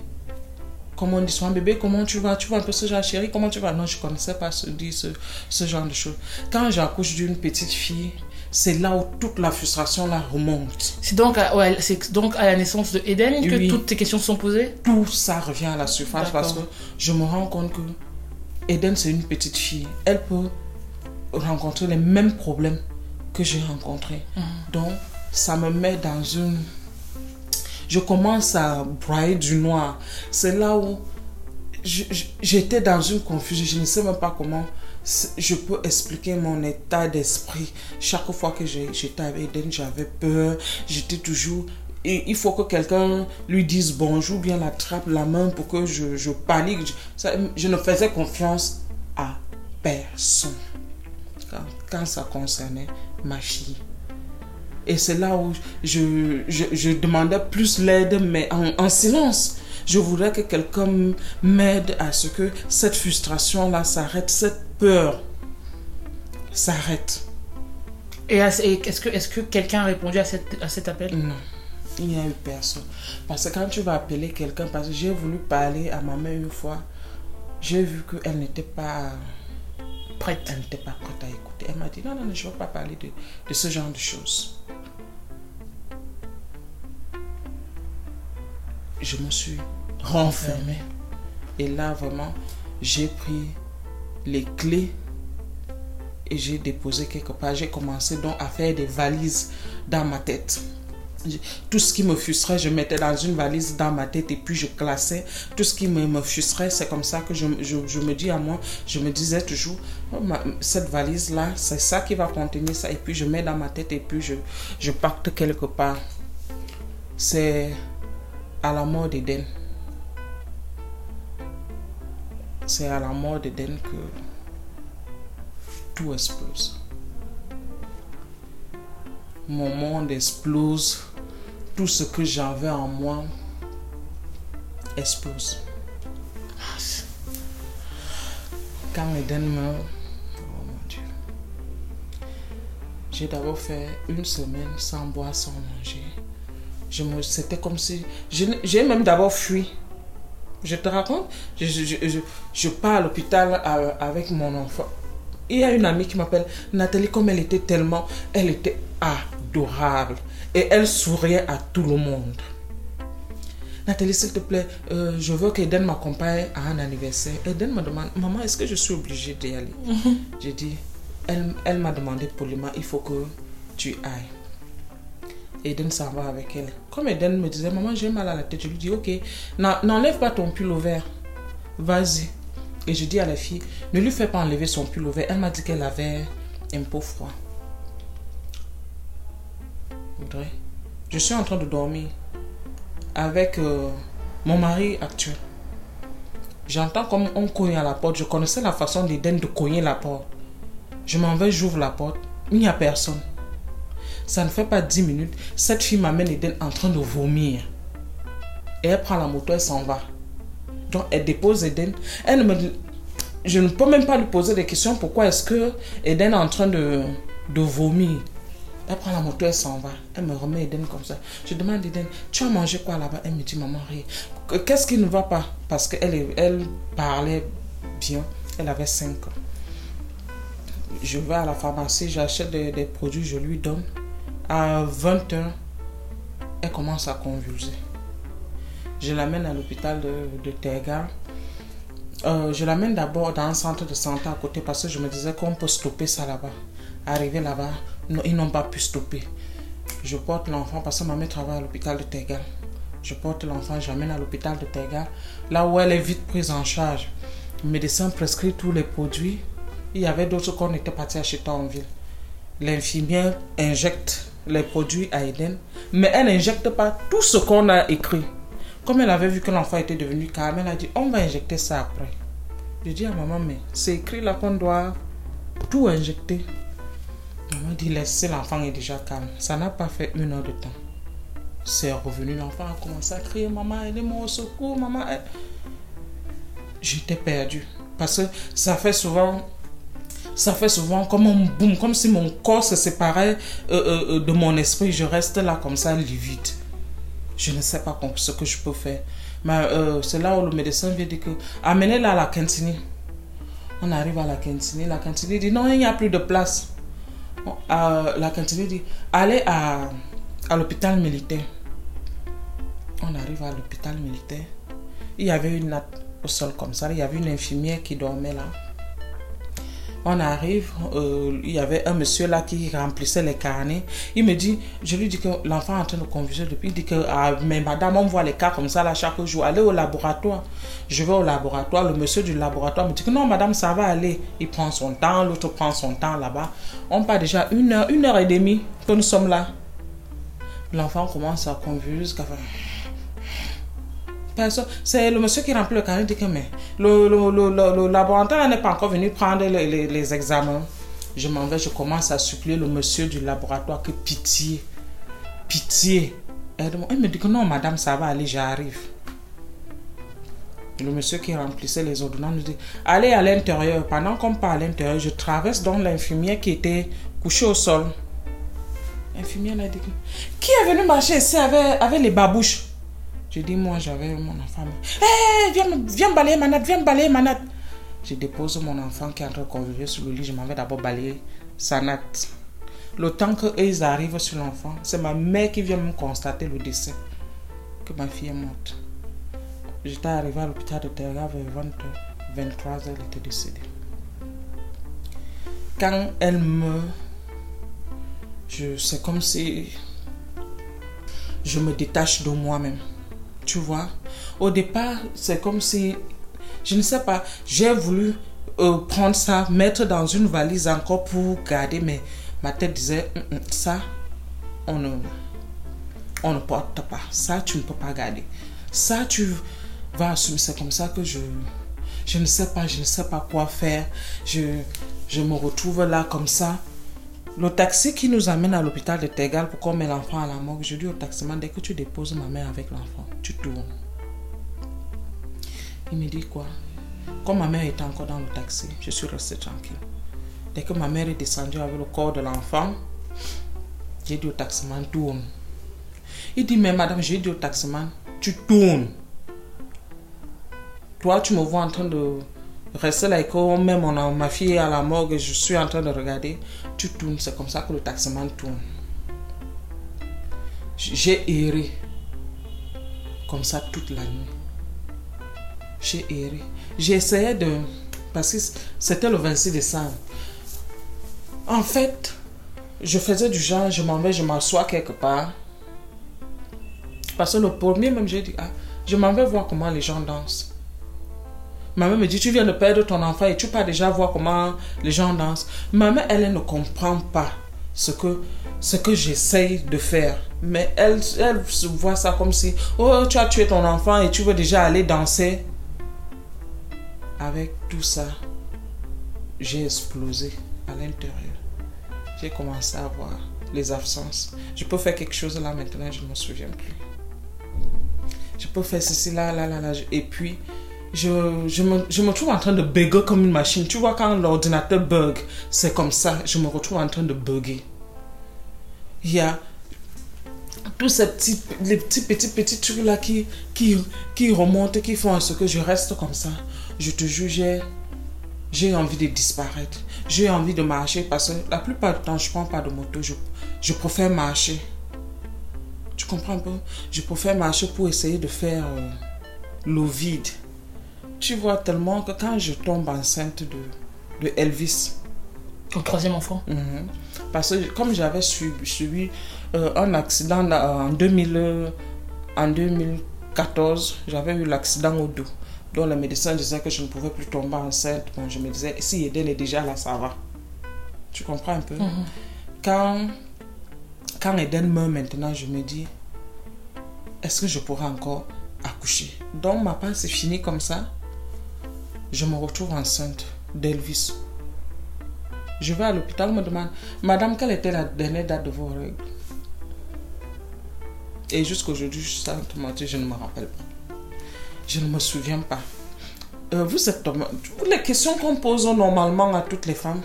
comment on dit souvent bébé, comment tu vas? Tu vas un peu ce genre, chérie, comment tu vas? Non, je ne connaissais pas se dire ce, ce genre de choses. Quand j'accouche d'une petite fille, c'est là où toute la frustration là remonte. C'est donc, à- ouais, c'est donc à la naissance de Eden que Oui. toutes tes questions sont posées? Tout ça revient à la surface parce que je me rends compte que Eden, c'est une petite fille. Elle peut rencontrer les mêmes problèmes que j'ai rencontrés. Donc, ça me met dans une... Je commence à broyer du noir. C'est là où j'étais dans une confusion. Je ne sais même pas comment je peux expliquer mon état d'esprit. Chaque fois que j'étais avec Eden, j'avais peur. J'étais toujours... Et il faut que quelqu'un lui dise bonjour, bien l'attrape la main pour que je, je panique. Je ne faisais confiance à personne quand, ça concernait ma fille. Et c'est là où je, je, je demandais plus l'aide, mais en, en silence. Je voudrais que quelqu'un m'aide à ce que cette frustration-là s'arrête, cette peur s'arrête. Et, est-ce que, est que quelqu'un a répondu à, cette, à cet appel? Non, il n'y a eu personne. Parce que quand tu vas appeler quelqu'un, parce que j'ai voulu parler à ma mère une fois, j'ai vu qu'elle n'était pas Prête. Elle n'était pas prête à écouter. Elle m'a dit non, non, je ne veux pas parler de, de ce genre de choses. Je me suis renfermée. Et là, vraiment, j'ai pris les clés et j'ai déposé quelque part. J'ai commencé donc à faire des valises dans ma tête. Tout ce qui me frustrait, je mettais dans une valise dans ma tête et puis je classais. Tout ce qui me, me frustrait, c'est comme ça que je, me dis à moi, je me disais toujours, Oh, cette valise-là, c'est ça qui va contenir ça. Et puis je mets dans ma tête et puis je, je pacte quelque part. C'est à la mort d'Eden. C'est à la mort d'Eden que tout explose. Mon monde explose. Tout ce que j'avais en moi explose. Quand Eden meurt, oh j'ai d'abord fait une semaine sans boire, sans manger. Je me, c'était comme si, j'ai même d'abord fui. Je te raconte, je, pars à l'hôpital avec mon enfant. Il y a une amie qui m'appelle Nathalie, comme elle était tellement, elle était adorable. Et elle souriait à tout le monde. Nathalie, s'il te plaît, euh, je veux qu'Eden m'accompagne à un anniversaire. Eden me demande, maman, est-ce que je suis obligée d'y aller? J'ai dit, elle, elle m'a demandé poliment, il faut que tu ailles. Eden s'en va avec elle. Comme Eden me disait, maman, j'ai mal à la tête, je lui dis, ok, n'enlève pas ton pull au vert. Vas-y. Et je dis à la fille, ne lui fais pas enlever son pull au vert. Elle m'a dit qu'elle avait un peu froid. Je suis en train de dormir avec euh, mon mari actuel. J'entends comme on cogne à la porte. Je connaissais la façon d'Eden de cogner la porte. Je m'en vais, j'ouvre la porte. Il n'y a personne. Ça ne fait pas dix minutes. Cette fille m'amène Eden en train de vomir. Et elle prend la moto, elle s'en va. Donc elle dépose Eden. Je ne peux même pas lui poser des questions. Pourquoi est-ce que Eden est en train de vomir? Elle prend la moto, elle s'en va. Elle me remet Eden comme ça. Je demande Eden, tu as mangé quoi là-bas? Elle me dit, maman, rien. Qu'est-ce qui ne va pas? Parce qu'elle elle parlait bien. Elle avait 5 ans. Je vais à la pharmacie, j'achète des, produits, je lui donne. À 20 h elle commence à convulser. Je l'amène à l'hôpital de, de euh, je l'amène d'abord dans un centre de santé à côté parce que je me disais qu'on peut stopper ça là-bas. Arrivé là-bas, ils n'ont pas pu stopper. Je porte l'enfant parce que ma mère travaille à l'hôpital de Tegal. Je porte l'enfant, j'amène à l'hôpital de Tegal, là où elle est vite prise en charge. Le médecin prescrit tous les produits. Il y avait d'autres qu'on était parti acheter en ville. L'infirmière injecte les produits à Eden, mais elle n'injecte pas tout ce qu'on a écrit. Comme elle avait vu que l'enfant était devenu calme, elle a dit on va injecter ça après. Je dis à maman, mais c'est écrit là qu'on doit tout injecter. Maman dit laissez l'enfant est déjà calme. Ça n'a pas fait une heure de temps. C'est revenu, l'enfant a commencé à crier Maman, aidez-moi au secours, maman. J'étais perdue. Parce que ça fait souvent ça fait souvent comme un boum, comme si mon corps se séparait euh, euh, euh, de mon esprit. Je reste là comme ça, livide. Je ne sais pas ce que je peux faire. Mais c'est là où le médecin vient dire que amenez-la à la cantine. On arrive à la cantine. La cantine dit non, il n'y a plus de place la cantine dit allez à, à l'hôpital militaire. On arrive à l'hôpital militaire. Il y avait une natte au sol comme ça. Il y avait une infirmière qui dormait là. On arrive, euh, il y avait un monsieur là qui remplissait les carnets. Il me dit, je lui dis que l'enfant est en train de confuser depuis. Il dit que, ah, mais madame, on voit les cas comme ça là chaque jour. Allez au laboratoire. Je vais au laboratoire. Le monsieur du laboratoire me dit que non, madame, ça va aller. Il prend son temps, l'autre prend son temps là-bas. On part déjà une heure, une heure et demie que nous sommes là. L'enfant commence à convulser. C'est le monsieur qui remplit le carnet dit que mais le, le, le, laboratoire n'est pas encore venu prendre les, les, examens. Je m'en vais, je commence à supplier le monsieur du laboratoire que pitié, pitié. Il me dit que non, madame, ça va aller, j'arrive. Le monsieur qui remplissait les ordonnances nous dit Allez à l'intérieur. Pendant qu'on part à l'intérieur, je traverse donc l'infirmière qui était couchée au sol. L'infirmière a dit Qui est venu marcher ici avec, avec les babouches? Je dis, moi, j'avais mon enfant. Hé, viens, viens balayer ma natte, viens balayer ma natte. Je dépose mon enfant qui est en train de convivre sur le lit. Je m'en vais d'abord balayer sa natte. Le temps qu'ils arrivent sur l'enfant, c'est ma mère qui vient me constater le décès. Que ma fille est morte. J'étais arrivé à l'hôpital de Terra vers 23 h elle était décédée. Quand elle me... Je, c'est comme si je me détache de moi-même. Tu vois, au départ, c'est comme si, je ne sais pas, j'ai voulu euh, prendre ça, mettre dans une valise encore pour garder, mais ma tête disait, mm, mm, ça, on ne, on ne porte pas. Ça, tu ne peux pas garder. Ça, tu vas assumer. C'est comme ça que je, je ne sais pas, je ne sais pas quoi faire. Je, je me retrouve là comme ça. Le taxi qui nous amène à l'hôpital de Tegal pour qu'on met l'enfant à la morgue, je dis au taximan, dès que tu déposes ma mère avec l'enfant, tu tournes. Il me dit quoi? Comme ma mère était encore dans le taxi, je suis restée tranquille. Dès que ma mère est descendue avec le corps de l'enfant, j'ai dit au taximan, tourne. Il dit, mais madame, j'ai dit au taximan, tu tournes. Toi, tu me vois en train de rester là et quand même on a ma fille à la morgue et je suis en train de regarder, tu tournes. C'est comme ça que le taximan tourne. J'ai erré comme ça toute la nuit. J'ai erré. J'ai essayé de... Parce que c'était le 26 décembre. En fait, je faisais du genre, je m'en vais, je m'assois quelque part. Parce que le premier, même, j'ai dit, ah, je m'en vais voir comment les gens dansent. Ma mère me dit, tu viens de perdre ton enfant et tu pas déjà voir comment les gens dansent. Ma mère, elle, elle ne comprend pas ce que, ce que j'essaye de faire. Mais elle, elle voit ça comme si, oh, tu as tué ton enfant et tu veux déjà aller danser. Avec tout ça, j'ai explosé à l'intérieur. J'ai commencé à voir les absences. Je peux faire quelque chose là maintenant, je ne me souviens plus. Je peux faire ceci là, là, là, là. Et puis, je, je, me, je me trouve en train de bugger comme une machine. Tu vois, quand l'ordinateur bug, c'est comme ça. Je me retrouve en train de bugger. Il y a tous ces petits, les petits, petits, petits trucs là qui, qui, qui remontent, qui font ce que je reste comme ça. Je te jure, j'ai envie de disparaître. J'ai envie de marcher parce que la plupart du temps, je ne prends pas de moto. Je, je préfère marcher. Tu comprends un peu? Je préfère marcher pour essayer de faire euh, le vide. Tu vois tellement que quand je tombe enceinte de, de Elvis, Ton troisième enfant Mhm. Parce que comme j'avais subi, subi, euh, un accident là, en, 2000, euh, en 2014, j'avais eu l'accident au dos. Donc le médecin disait que je ne pouvais plus tomber enceinte. Bon, je me disais, si Eden est déjà là, ça va. Tu comprends un peu? Mhm. quand, quand Eden meurt maintenant, je me dis, est-ce que je pourrai encore accoucher? Donc ma part, c'est fini comme ça. Je me retrouve enceinte d'Elvis. Je vais à l'hôpital, on me demande, Madame, quelle était la dernière date de vos règles? Et jusqu'aujourd'hui, mentir, je ne me rappelle pas. Je ne me souviens pas. Euh, vous êtes les questions qu'on pose normalement à toutes les femmes,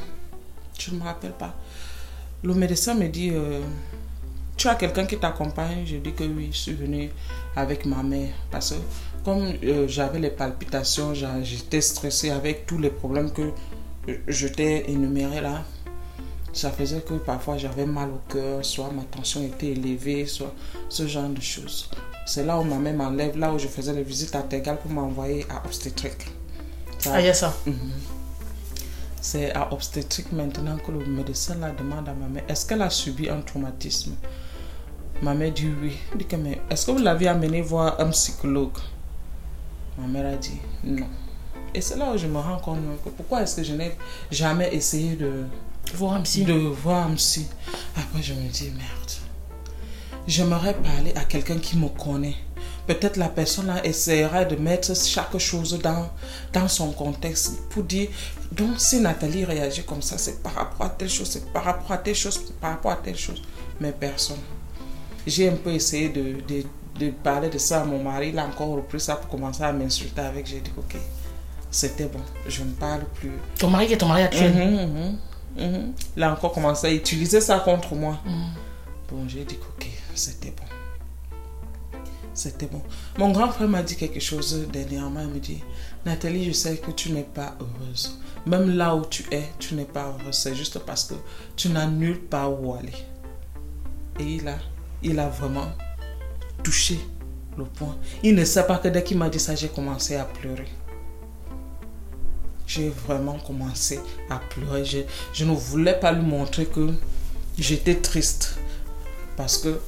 je ne me rappelle pas. Le médecin me dit, euh, tu as quelqu'un qui t'accompagne? Je dis que oui, je suis venue avec ma mère. Parce que comme euh, j'avais les palpitations, j'étais stressée avec tous les problèmes que je t'ai énumérés là. Ça faisait que parfois j'avais mal au cœur, soit ma tension était élevée, soit ce genre de choses. C'est là où ma mère m'enlève, là où je faisais les visites à Tegal pour m'envoyer à obstétrique. Ça- Ah, il y a ça. c'est à obstétrique maintenant que le médecin la demande à ma mère est-ce qu'elle a subi un traumatisme? Ma mère dit oui. Il dit que mais est-ce que vous l'avez amené voir un psychologue? Ma mère a dit non. Et c'est là où je me rends compte que pourquoi est-ce que je n'ai jamais essayé de, Voir un psy. de voir un psy. Après, je me dis, merde. J'aimerais parler à quelqu'un qui me connaît. Peut-être la personne là essaiera de mettre chaque chose dans, dans son contexte pour dire, donc si Nathalie réagit comme ça, c'est par rapport à telle chose, c'est par rapport à telle chose, par rapport à telle chose. Mais personne. J'ai un peu essayé de, de, de parler de ça à mon mari. Il a encore repris ça pour commencer à m'insulter avec. J'ai dit, ok, c'était bon. Je ne parle plus. Ton mari qui est ton mari actuel. Mhm. Il a encore commencé à utiliser ça contre moi. Bon, j'ai dit que ok, c'était bon. C'était bon. Mon grand frère m'a dit quelque chose dernièrement. Il me dit, Nathalie, je sais que tu n'es pas heureuse. Même là où tu es, tu n'es pas heureuse. C'est juste parce que tu n'as nulle part où aller. Et il a, il a vraiment touché le point. Il ne sait pas que dès qu'il m'a dit ça, j'ai commencé à pleurer j'ai vraiment commencé à pleurer. Je, ne voulais pas lui montrer que j'étais triste. Parce que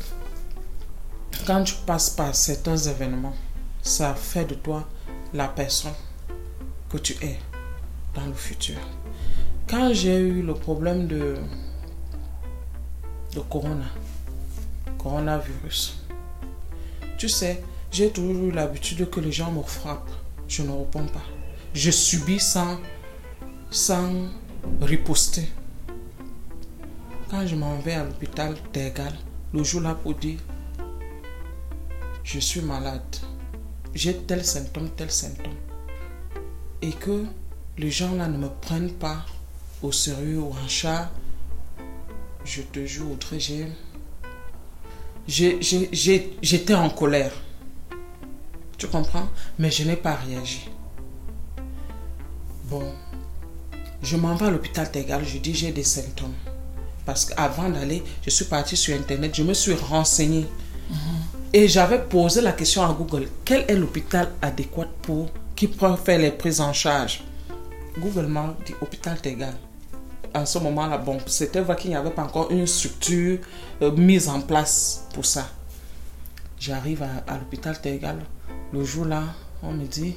quand tu passes par certains événements, ça fait de toi la personne que tu es dans le futur. Quand j'ai eu le problème de, de corona, coronavirus, tu sais, j'ai toujours eu l'habitude que les gens me frappent. Je ne réponds pas. Je subis sans, sans riposter. quand je m'en vais à l'hôpital d'Egal, le jour-là pour dire, je suis malade, j'ai tel symptôme, tel symptôme, et que les gens là ne me prennent pas au sérieux ou en chat, je te jure, très j'ai, j'étais en colère. Tu comprends? Mais je n'ai pas réagi. Bon, je m'en vais à l'hôpital Tégal, je dis j'ai des symptômes. Parce qu'avant d'aller, je suis partie sur Internet, je me suis renseignée. Et j'avais posé la question à Google, quel est l'hôpital adéquat pour qui peut faire les prises en charge? Google m'a dit hôpital Tégal. À ce moment-là, bon, c'était vrai qu'il n'y avait pas encore une structure euh, mise en place pour ça. J'arrive à, à l'hôpital Tégal. Le jour-là, on me dit,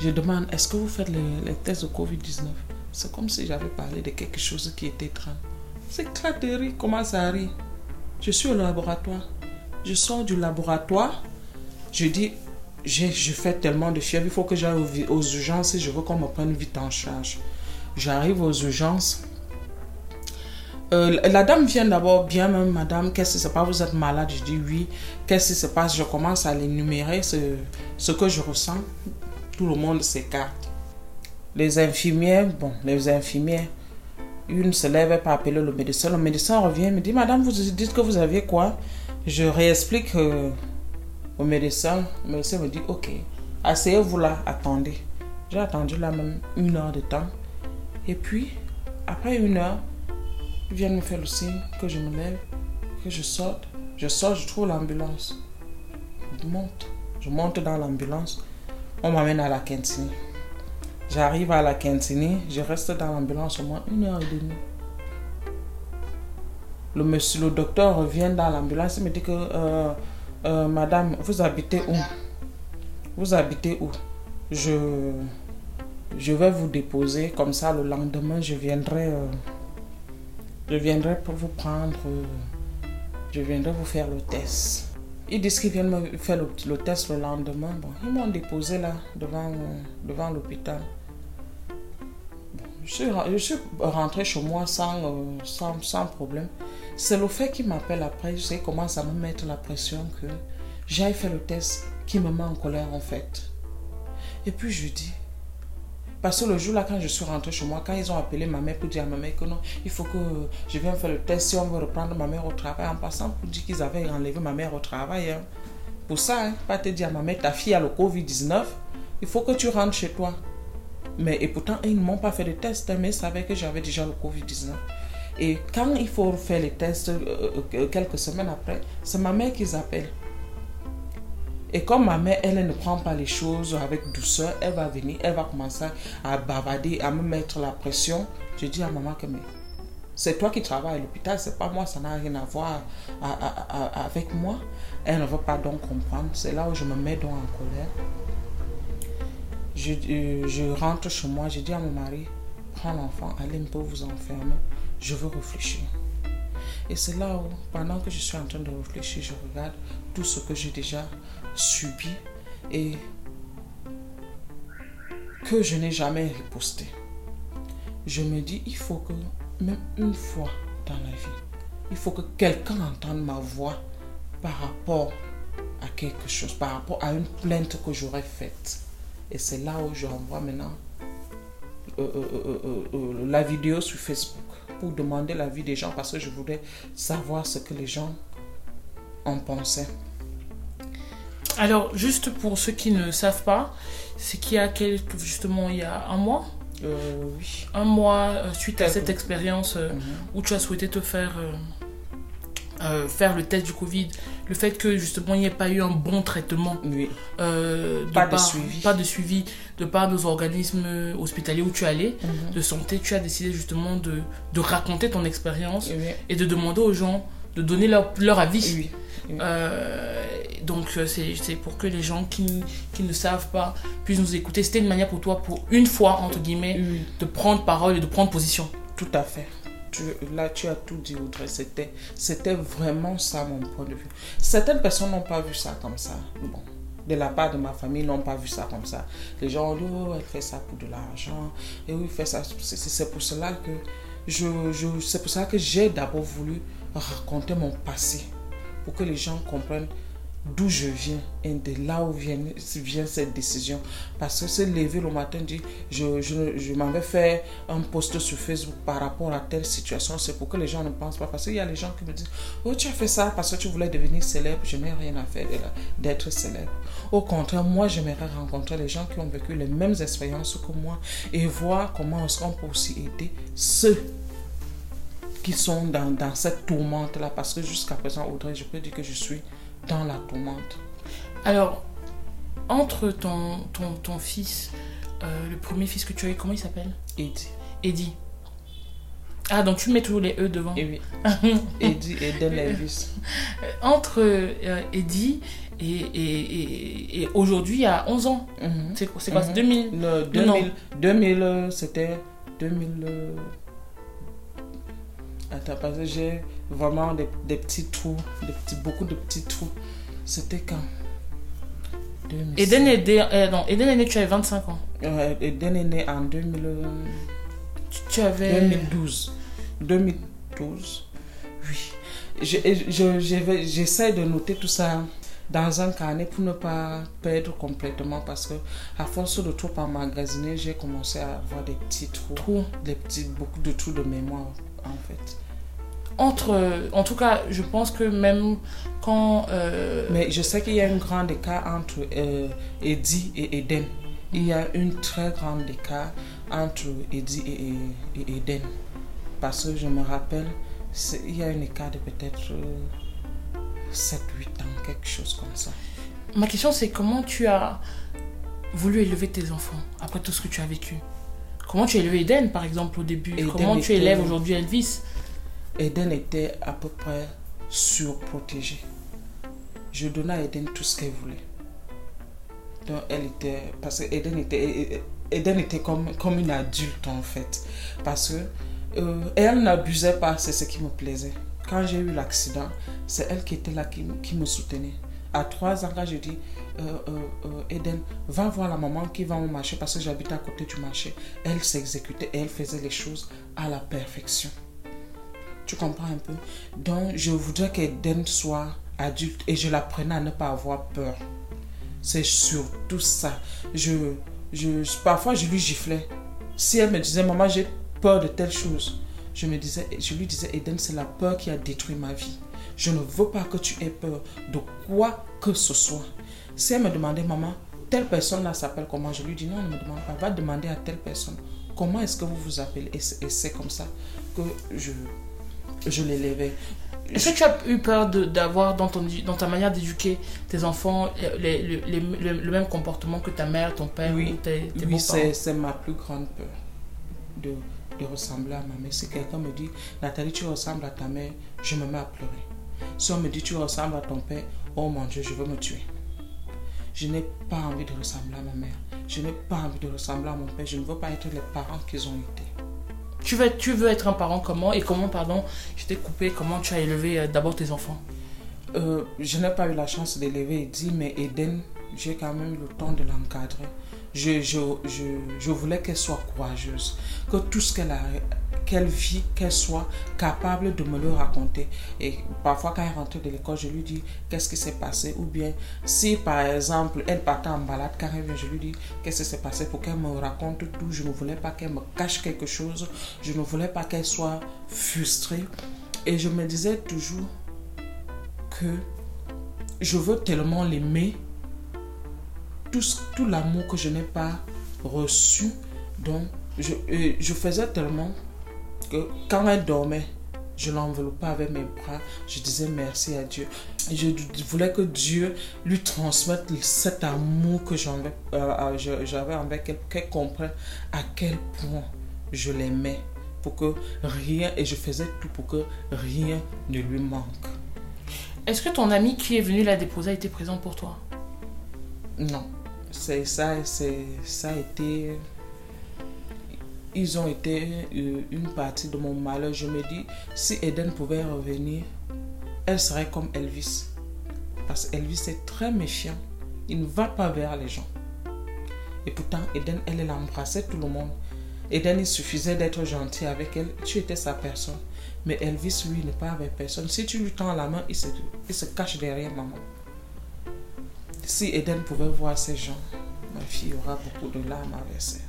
je demande, est-ce que vous faites les, tests de Covid-19? C'est comme si j'avais parlé de quelque chose qui était étrange. C'est rire, comment ça arrive Je suis au laboratoire. Je sors du laboratoire. Je dis, je fais tellement de fièvre, il faut que j'aille aux, urgences et je veux qu'on me prenne vite en charge. J'arrive aux urgences. Euh, la dame vient d'abord bien même, madame, qu'est-ce qui se passe? Vous êtes malade? Je dis oui. Qu'est-ce qui se passe? Je commence à l'énumérer, ce que je ressens tout le monde s'écarte. Les infirmières, bon, les infirmières, une se lève pour appeler le médecin. Le médecin revient, me dit, Madame, vous dites que vous aviez quoi? Je réexplique euh, au médecin. Le médecin me dit, Ok, asseyez-vous là, attendez. J'ai attendu là même une heure de temps. Et puis, après une heure, ils viennent me faire le signe que je me lève, que je sorte. Je sors, je trouve l'ambulance. Je monte. Je monte dans l'ambulance on m'amène à la cantine. J'arrive à la cantine, je reste dans l'ambulance au moins une heure et demie. Le monsieur, le docteur revient dans l'ambulance et me dit que euh, euh, Madame, vous habitez où? Vous habitez où? Je vais vous déposer comme ça le lendemain je viendrai euh, pour vous prendre je viendrai vous faire le test ils disent qu'ils viennent me faire le, test le lendemain. Ils m'ont déposé là, devant, devant l'hôpital. je, suis, je suis rentrée chez moi sans, euh, sans, sans problème. C'est le fait qu'ils m'appellent après, sais, commence à me mettre la pression que j'aille faire le test qui me met en colère en fait. Et puis je dis, parce que le jour là, quand je suis rentrée chez moi, quand ils ont appelé ma mère pour dire à ma mère que non, il faut que je vienne faire le test si on veut reprendre ma mère au travail, en passant pour dire qu'ils avaient enlevé ma mère au travail. Hein. Pour ça, hein, pas te dire à ma mère, ta fille a le Covid-19, il faut que tu rentres chez toi. Mais et pourtant, ils ne m'ont pas fait de test, hein, mais ils savaient que j'avais déjà le Covid-19. Et quand il faut faire les tests euh, euh, quelques semaines après, c'est ma mère qu'ils appellent. Et comme ma mère, elle, ne prend pas les choses avec douceur, elle va venir, elle va commencer à bavarder, à me mettre la pression. Je dis à maman que c'est toi qui travailles à l'hôpital, c'est pas moi, ça n'a rien à voir avec moi. Elle ne veut pas donc comprendre. C'est là où je me mets donc en colère. Je, euh, je rentre chez moi, je dis à mon mari, prends l'enfant, allez un peu vous enfermer, je veux réfléchir. Et c'est là où, pendant que je suis en train de réfléchir, je regarde tout ce que j'ai déjà subi et que je n'ai jamais riposté. Je me dis, il faut que, même une fois dans la vie, il faut que quelqu'un entende ma voix par rapport à quelque chose, par rapport à une plainte que j'aurais faite. Et c'est là où je renvoie maintenant euh, euh, euh, la vidéo sur Facebook pour demander l'avis des gens parce que je voulais savoir ce que les gens en pensaient. Alors, juste pour ceux qui ne savent pas, c'est qu'il y a quelques, justement il y a un mois. Euh, oui. Un mois euh, suite à cette expérience euh, mhm. où tu as souhaité te faire faire le test du Covid, le fait que justement il n'y ait pas eu un bon traitement, oui. de pas, de suivi. pas de suivi de part nos organismes hospitaliers où tu allais mhm. de santé, tu as décidé justement de, de raconter ton expérience et de demander aux gens de donner leur, leur avis. Oui. Euh, donc euh, c'est pour que les gens qui, qui, ne savent pas puissent nous écouter. C'était une manière pour toi, pour une fois, entre guillemets, de prendre parole et de prendre position. Tout à fait. là, tu as tout dit, Audrey. C'était vraiment ça mon point de vue. Certaines personnes n'ont pas vu ça comme ça. Bon, de la part de ma famille, n'ont pas vu ça comme ça. Les gens ont dit, oh, elle fait ça pour de l'argent. Et oui, fait ça. C'est pour cela que je, je, c'est pour ça que j'ai d'abord voulu raconter mon passé pour que les gens comprennent d'où je viens et de là où vient, cette décision. Parce que se lever le matin, dit, je, je, je m'avais fait un post sur Facebook par rapport à telle situation, c'est pour que les gens ne pensent pas. Parce qu'il y a les gens qui me disent, oh tu as fait ça parce que tu voulais devenir célèbre, je n'ai rien à faire d'être célèbre. Au contraire, moi j'aimerais rencontrer les gens qui ont vécu les mêmes expériences que moi et voir comment on peut aussi aider ceux qui sont dans cette tourmente-là. Parce que jusqu'à présent, Audrey, je peux dire que je suis dans la tourmente. Alors, entre ton, ton, ton fils, euh, le premier fils que tu as eu, comment il s'appelle? Eddie. Eddie. Ah, donc tu mets toujours les E devant. Et oui. Eddie et Elvis. Entre euh, Eddie et, et, et, et aujourd'hui, à 11 ans. C'est quoi, c'est quoi, c'est Mhm. 2000 Le Non. 2000, 2000 euh, c'était 2000. Euh, Attends, parce que j'ai vraiment des, des petits trous, des petits, beaucoup de petits trous. C'était quand? 2006. Eden est, né- euh, non, Eden est né, tu avais 25 ans. Ouais, Eden est né en 2000, euh, Tu, tu avais. 2012. 2012. Oui. Je- je- je J'essaie de noter tout ça dans un carnet pour ne pas perdre complètement parce que à force de trop emmagasiner, j'ai commencé à avoir des petits trous, Trou. des petits, beaucoup de trous de mémoire en fait. Entre. euh, En tout cas, je pense que même quand. euh, Mais je sais qu'il y a un grand écart entre euh, Eddie et Eden. Il y a une très grande écart entre Eddie et, et- et Eden. Parce que je me rappelle, il y a un écart de peut-être 7-8 ans, quelque chose comme ça. Ma question, c'est comment tu as voulu élever tes enfants après tout ce que tu as vécu? Comment tu élevé Eden, par exemple, au début? Eden Comment tu était- élèves aujourd'hui Elvis? Eden était à peu près surprotégée. Je donnais à Eden tout ce qu'elle voulait. Donc elle était... Parce que Eden était, Eden était comme, comme une adulte en fait. Parce que euh, elle n'abusait pas, c'est ce qui me plaisait. Quand j'ai eu l'accident, c'est elle qui était là, qui, qui me soutenait. À trois ans, quand je dis, Eden, va voir la maman qui va au marché parce que j'habite à côté du marché. Elle s'exécutait et elle faisait les choses à la perfection. Tu comprends un peu? Donc, je voudrais qu'Eden soit adulte et je l'apprenais à ne pas avoir peur. C'est surtout ça. Je, je, parfois, je lui giflais. Si elle me disait, maman, j'ai peur de telle chose, je, me disais, je lui disais, Eden, c'est la peur qui a détruit ma vie. Je ne veux pas que tu aies peur de quoi que ce soit. Si elle me demandait, maman, telle personne là s'appelle comment, je lui dis, non, ne me demande pas, va demander à telle personne. Comment est-ce que vous vous appelez? Et c'est comme ça que je, je l'élevais. Est-ce que tu as eu peur d'avoir dans, ton, dans ta manière d'éduquer tes enfants les- les- les- le, même comportement que ta mère, ton père Oui. ou tes, tes Oui, c'est ma plus grande peur de, de ressembler à ma mère. Si quelqu'un me dit, Nathalie, tu ressembles à ta mère, je me mets à pleurer. Si on me dit, tu ressembles à ton père, oh mon Dieu, je veux me tuer. Je n'ai pas envie de ressembler à ma mère. Je n'ai pas envie de ressembler à mon père. Je ne veux pas être les parents qu'ils ont été. tu, veux, tu veux être un parent comment Et comment, pardon, je t'ai coupé, comment tu as élevé euh, d'abord tes enfants? Euh, je n'ai pas eu la chance d'élever Eddie, mais Eden, j'ai quand même eu le temps de l'encadrer. Je, je, je, je voulais qu'elle soit courageuse, que tout ce qu'elle a, qu'elle vit, qu'elle soit capable de me le raconter. Et parfois, quand elle rentrait de l'école, je lui dis qu'est-ce qui s'est passé? Ou bien, si par exemple, elle partait en balade, quand elle vient, je lui dis qu'est-ce qui s'est passé pour qu'elle me raconte tout? Je ne voulais pas qu'elle me cache quelque chose. Je ne voulais pas qu'elle soit frustrée. Et je me disais toujours que je veux tellement l'aimer, tout, l'amour que je n'ai pas reçu. Donc, je, euh, je faisais tellement que quand elle dormait, je l'enveloppais avec mes bras, je disais merci à Dieu. Et je voulais que Dieu lui transmette cet amour que j'avais euh, je- j'avais envers elle, qu'elle comprenne à quel point je l'aimais. Pour que rien, et je faisais tout pour que rien ne lui manque. Est-ce que ton ami qui est venu la déposer a été présent pour toi? Non, c'est ça, ça a été. Ils ont été euh, une partie de mon malheur. Je me dis, si Eden pouvait revenir, elle serait comme Elvis. Parce qu'Elvis est très méfiant. Il ne va pas vers les gens. Et pourtant, Eden, elle, elle embrassait tout le monde. Eden, il suffisait d'être gentil avec elle. Tu étais sa personne. Mais Elvis, lui, n'est pas avec personne. Si tu lui tends la main, il se cache derrière maman. Si Eden pouvait voir ces gens, ma fille aura beaucoup de larmes à verser.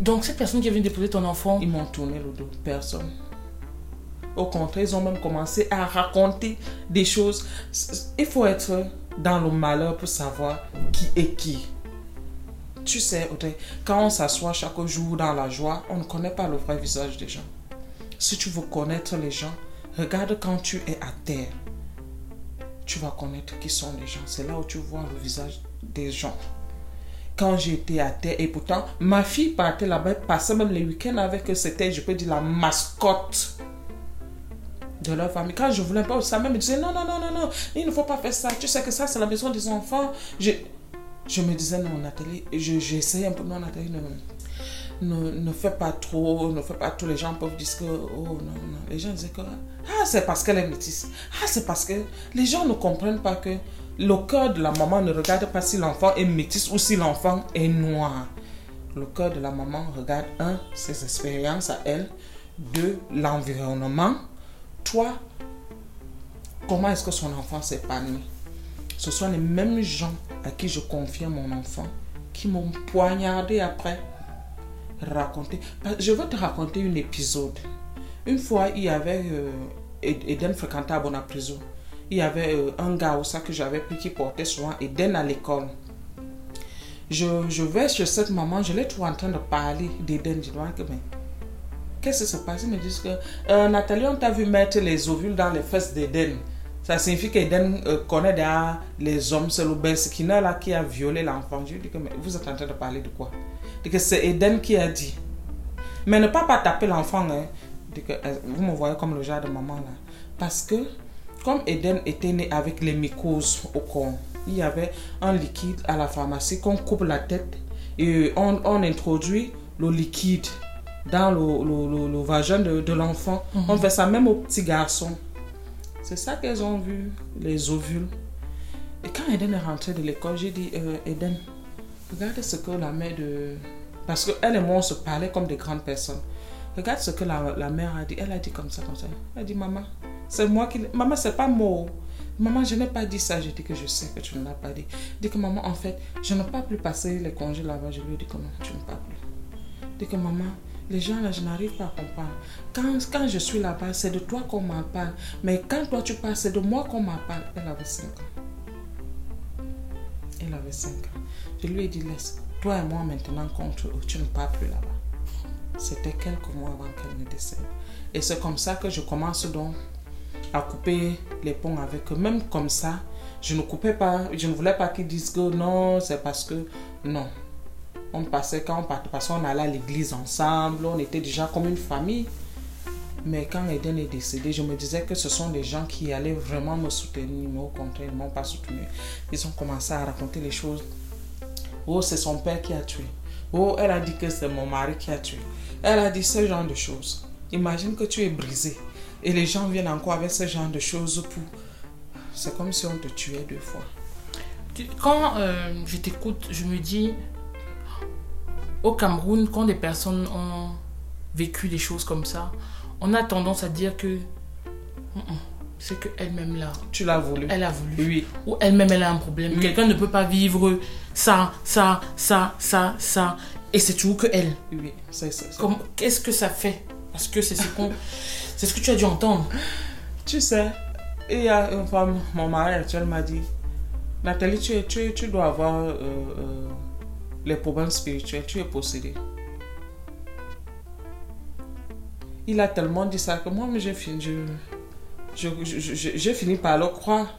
Donc, cette personne qui est venue déposer ton enfant, Ils m'ont tourné le dos. Personne. Au contraire, ils ont même commencé à raconter des choses. Il faut être dans le malheur pour savoir qui est qui. Tu sais, Audrey, quand on s'assoit chaque jour dans la joie, on ne connaît pas le vrai visage des gens. Si tu veux connaître les gens, regarde quand tu es à terre. Tu vas connaître qui sont les gens. C'est là où tu vois le visage des gens quand j'étais à terre. Et pourtant, ma fille partait là-bas, passait même les week-ends avec eux. C'était, je peux dire, la mascotte de leur famille. Quand je voulais pas ça, même me disait non, non, non, non, non, il ne faut pas faire ça. Tu sais que ça, c'est la maison des enfants. Je, je me disais non, Nathalie, je- j'essayais un peu, non, Nathalie, non, non. Ne, ne fais pas trop, ne fais pas trop. Les gens peuvent dire que, oh non, non. Les gens disaient que, ah, c'est parce qu'elle est métisse. Ah, c'est parce que les gens ne comprennent pas que le cœur de la maman ne regarde pas si l'enfant est métisse ou si l'enfant est noir. Le cœur de la maman regarde, un, ses expériences à elle, deux, l'environnement, trois, comment est-ce que son enfant s'épanouit. Ce sont les mêmes gens à qui je confiais mon enfant qui m'ont poignardé après. Raconter. Je veux te raconter un épisode. Une fois, il y avait. euh, Ed- Eden fréquentait à Bona prison. Il y avait euh, un gars au sac que j'avais pris qui portait souvent Eden à l'école. Je, je vais chez cette maman, je l'ai trouvé en train de parler d'Eden. Je que, mais qu'est-ce qui se passe Ils me disent que euh, Nathalie, on t'a vu mettre les ovules dans les fesses d'Eden. Ça signifie qu'Eden euh, connaît déjà les hommes. C'est le là qui a violé l'enfant. Je lui dis que mais vous êtes en train de parler de quoi? dis que c'est Eden qui a dit. Mais ne pas pas taper l'enfant. Hein. Que, euh, vous me voyez comme le genre de maman là. Parce que comme Eden était né avec les mycoses au corps, il y avait un liquide à la pharmacie qu'on coupe la tête et on, on introduit le liquide dans le, le- le- le vagin de, de l'enfant. On fait ça même aux petits garçons. C'est ça qu'elles ont vu, les ovules. Et quand Eden est rentrée de l'école, j'ai dit, euh, Eden, regarde ce que la mère de... Parce qu'elle et moi, on se parlait comme des grandes personnes. Regarde ce que la, la mère a dit. Elle a dit comme ça, comme ça. Elle a dit, maman, c'est moi qui... Maman, c'est pas moi. Maman, je n'ai pas dit ça. Je dis que je sais que tu ne l'as pas dit. Dis que maman, en fait, je n'ai pas plus passer les congés là-bas. Je lui ai dit que non, tu ne pas plus. Dis que maman, les gens là, je n'arrive pas à comprendre. Quand, quand je suis là-bas, c'est de toi qu'on m'en parle. Mais quand toi tu parles, c'est de moi qu'on m'en parle. Elle avait 5 ans. Elle avait 5 ans. Je lui ai dit, laisse, toi et moi maintenant contre tu ne pars plus là-bas. C'était quelques mois avant qu'elle ne décède. Et c'est comme ça que je commence donc à couper les ponts avec eux. Même comme ça, je ne coupais pas, je ne voulais pas qu'ils disent que non, c'est parce que non. On passait quand on partait, parce qu'on allait à l'église ensemble, on était déjà comme une famille. Mais quand Eden est décédé, je me disais que ce sont des gens qui allaient vraiment me soutenir, mais au contraire, ils ne m'ont pas soutenu. Ils ont commencé à raconter les choses. Oh, c'est son père qui a tué. Oh, elle a dit que c'est mon mari qui a tué. Elle a dit ce genre de choses. Imagine que tu es brisé et les gens viennent encore avec ce genre de choses pour. C'est comme si on te tuait deux fois. Quand euh, je t'écoute, je me dis, au Cameroun, quand des personnes ont vécu des choses comme ça, on a tendance à dire que c'est que elle-même là, Tu l'as voulu. elle a voulu. Oui. Ou elle-même elle a un problème. Oui. Quelqu'un ne peut pas vivre ça, ça, ça, ça, ça. Et c'est toujours que elle. Oui. C'est Comme- Qu'est-ce que ça fait? Parce que c'est ce qu'on. C'est ce que tu as dû entendre. Tu sais, il y a une femme, mon mari actuel m'a dit Nathalie, tu, es- tu, tu dois avoir euh, euh, les problèmes spirituels, tu es possédée. Il a tellement dit ça que moi, j'ai fini, je, je, je- je- j'ai fini par le croire.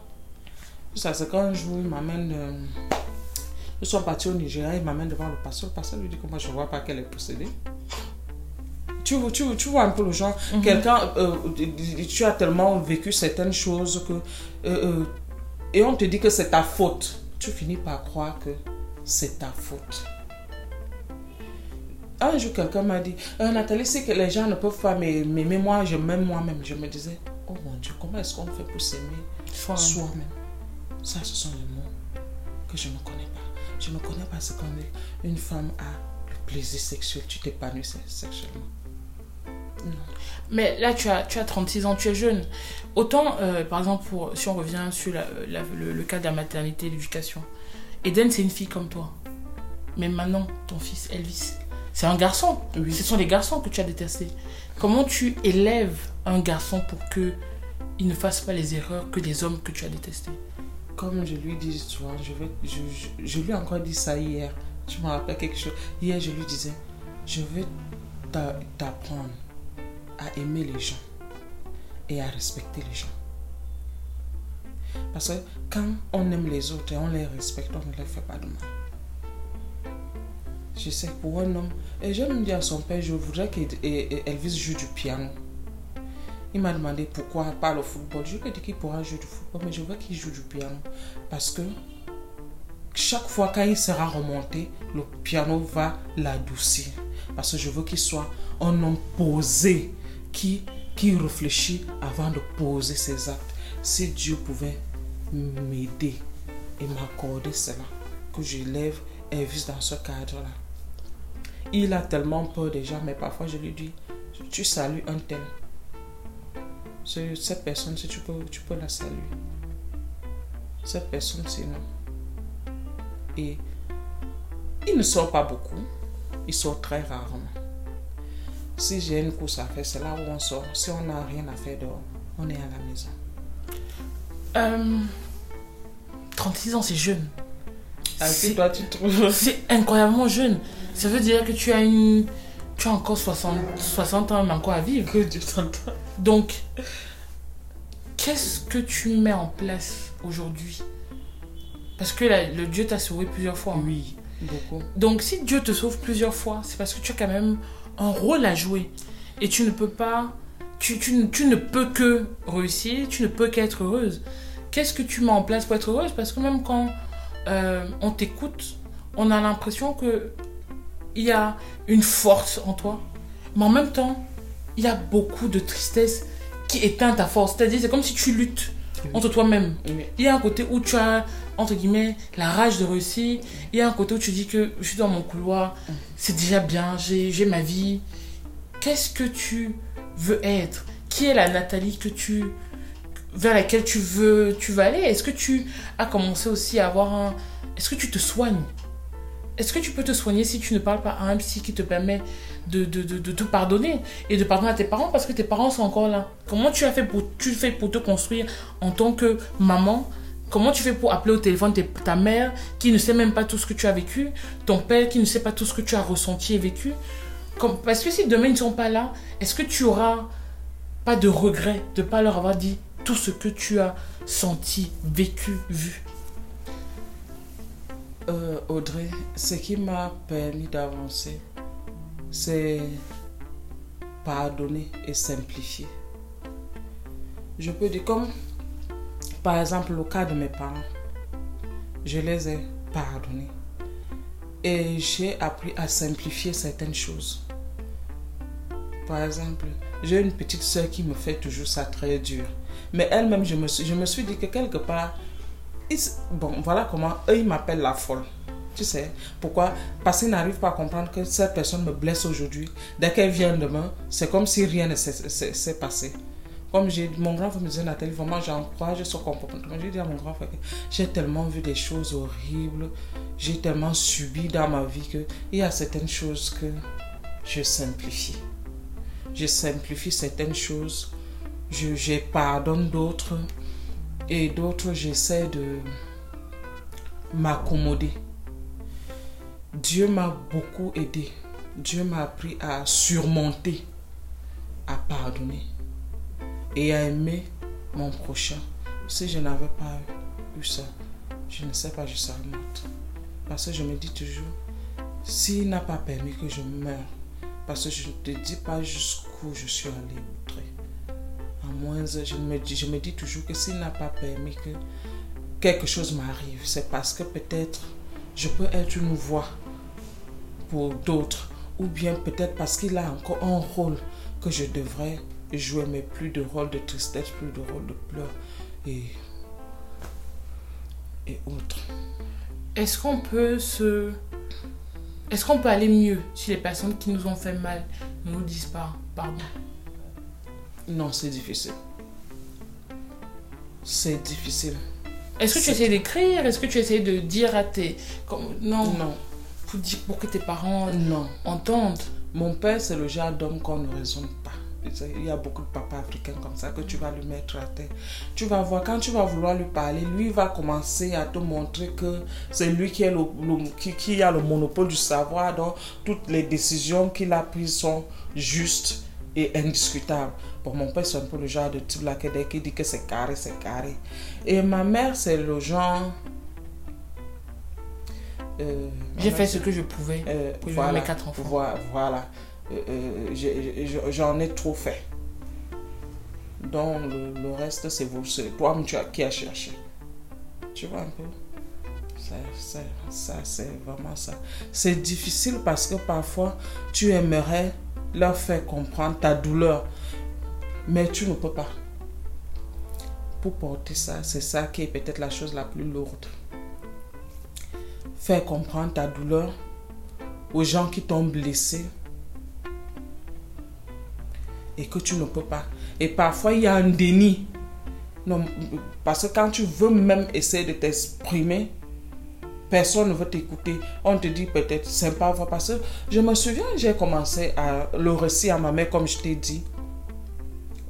Ça, c'est qu'un jour, il m'amène. euh, ils sont partis au Nigeria, il m'amène devant le pasteur. Le pasteur lui dit que moi, je ne vois pas qu'elle est possédée. Tu, tu, tu vois un peu le genre, quelqu'un, euh, tu as tellement vécu certaines choses que. euh, et on te dit que c'est ta faute. Tu finis par croire que c'est ta faute. Un jour, quelqu'un m'a dit Nathalie, c'est que les gens ne peuvent pas m'aimer, moi, je m'aime moi-même. Je me disais Dieu, comment est-ce qu'on fait pour s'aimer Soi-même? Ça, ce sont les mots que je ne connais pas. Je ne connais pas ce qu'on dit. Une femme a le plaisir sexuel, tu t'épanouis sexuellement. Mais là, tu as, tu as 36 ans, tu es jeune. Autant, euh, par exemple, pour, si on revient sur la- la- le, le cas de la maternité et l'éducation, Eden, c'est une fille comme toi. Mais maintenant, ton fils, Elvis, c'est un garçon. Oui. Ce sont les garçons que tu as détestés. Comment tu élèves un garçon pour que il ne fasse pas les erreurs que les hommes que tu as détestés Comme je lui dis souvent, je, vais, je, je, lui ai encore dit ça hier. Je me rappelle quelque chose? Hier, je lui disais, je veux t'a- t'apprendre à aimer les gens et à respecter les gens. Parce que quand on aime les autres et on les respecte, on ne leur fait pas de mal. Je sais pour un homme, et je me dis à son père, je voudrais qu'Elvis joue du piano. Il m'a demandé pourquoi pas le football. Je lui ai dit qu'il pourra jouer du football, mais je veux qu'il joue du piano. Parce que chaque fois quand il sera remonté, le piano va l'adoucir. Parce que je veux qu'il soit un homme posé, qui, qui réfléchit avant de poser ses actes. Si Dieu pouvait m'aider et m'accorder cela, que j'élève Elvis dans ce cadre-là. Il a tellement peur des gens, mais parfois je lui dis, tu salues un tel. Ce- Cette personne, si tu peux, tu peux la saluer. Cette personne, c'est non. Et il ne sort pas beaucoup. Il sort très rarement. Si j'ai une course à faire, c'est là où on sort. Si on n'a rien à faire dehors, on est à la maison. Euh, 36 ans, c'est jeune. Ah, C'est- puis toi, tu trouves. C'est incroyablement jeune. Ça veut dire que tu as une... Tu as encore 60, 60 ans, mais encore à vivre. Que Dieu t'entende. Donc, qu'est-ce que tu mets en place aujourd'hui? Parce que là, le Dieu t'a sauvé plusieurs fois. Oui, beaucoup. Donc, si Dieu te sauve plusieurs fois, c'est parce que tu as quand même un rôle à jouer. Et tu ne peux pas. Tu, tu ne- tu ne peux que réussir, tu ne peux qu'être heureuse. Qu'est-ce que tu mets en place pour être heureuse? Parce que même quand euh, on t'écoute, on a l'impression que il y a une force en toi. Mais en même temps, il y a beaucoup de tristesse qui éteint ta force. C'est-à-dire, c'est comme si tu luttes entre toi-même. Oui. Il y a un côté où tu as, entre guillemets, la rage de réussir. Il y a un côté où tu dis que je suis dans mon couloir, c'est déjà bien, j'ai ma vie. Qu'est-ce que tu veux être? Qui est la Nathalie que tu vers laquelle tu veux tu veux aller? Est-ce que tu as commencé aussi à avoir un Est-ce que tu te soignes? Est-ce que tu peux te soigner si tu ne parles pas à un psy qui te permet de, de, pardonner et de pardonner à tes parents parce que tes parents sont encore là? Comment tu as fait pour, tu fais pour te construire en tant que maman? Comment tu fais pour appeler au téléphone ta mère qui ne sait même pas tout ce que tu as vécu, ton père qui ne sait pas tout ce que tu as ressenti et vécu? Parce que si demain ils ne sont pas là, est-ce que tu auras pas de regret de ne pas leur avoir dit tout ce que tu as senti, vécu, vu? Euh, Audrey, ce qui m'a permis d'avancer, c'est pardonner et simplifier. Je peux dire comme, par exemple, le cas de mes parents, je les ai pardonnés. Et j'ai appris à simplifier certaines choses. Par exemple, j'ai une petite soeur qui me fait toujours ça très dur. Mais elle-même, je me, suis, je me suis dit que quelque part, bon, voilà comment eux, ils m'appellent la folle. Tu sais, pourquoi? Parce qu'ils n'arrivent pas à comprendre que cette personne me blesse aujourd'hui. Dès qu'elle vient demain, c'est comme si rien ne s'est- passé. Comme j'ai mon grand frère me disait, Nathalie, vraiment, j'encourage son comportement. J'ai dit à mon grand frère que j'ai tellement vu des choses horribles, j'ai tellement subi dans ma vie que il y a certaines choses que je simplifie. Je simplifie certaines choses, je pardonne d'autres, et d'autres, j'essaie de m'accommoder. Dieu m'a beaucoup aidé. Dieu m'a appris à surmonter, à pardonner et à aimer mon prochain. Si je n'avais pas eu ça, je ne sais pas, je serais morte. Parce que je me dis toujours, s'il n'a pas permis que je meure, parce que je ne te dis pas jusqu'où je suis allée. Moins, je me, dis, toujours que s'il n'a pas permis que quelque chose m'arrive, c'est parce que peut-être je peux être une voix pour d'autres, ou bien peut-être parce qu'il a encore un rôle que je devrais jouer, mais plus de rôle de tristesse, plus de rôle de pleurs et, et autres. Est-ce qu'on peut se. Est-ce qu'on peut aller mieux si les personnes qui nous ont fait mal ne nous disent pas pardon? Non, c'est difficile. C'est difficile. Est-ce que tu essaies d'écrire? Est-ce que tu essaies de dire à tes... Non. Non, Pour, dire, pour que tes parents non. entendent. Mon père, c'est le genre d'homme qu'on ne raisonne pas. Il y a beaucoup de papas africains comme ça que tu vas lui mettre à terre. Tu vas voir, quand tu vas vouloir lui parler, lui va commencer à te montrer que c'est lui qui, est le, le- qui, qui a le monopole du savoir. Donc, toutes les décisions qu'il a prises sont justes et indiscutables. Pour mon père, c'est un peu le genre de type là qu'il dit que c'est carré, c'est carré. Et ma mère, c'est le genre. Euh, J'ai fait ce que je pouvais. euh, pour voilà, mes quatre enfants. Voi- Voilà. Euh, J'en ai trop fait. Donc, le, le reste, c'est vous. C'est toi tu as, qui as cherché. Tu vois un peu? Ça, c'est vraiment ça. C'est difficile parce que parfois, tu aimerais leur faire comprendre ta douleur. Mais tu ne peux pas. Pour porter ça, c'est ça qui est peut-être la chose la plus lourde. Faire comprendre ta douleur aux gens qui t'ont blessé et que tu ne peux pas. Et parfois, il y a un déni. Non, parce que quand tu veux même essayer de t'exprimer, personne ne veut t'écouter. On te dit peut-être, c'est pas vrai. Parce que je me souviens, j'ai commencé à le récit à ma mère, comme je t'ai dit.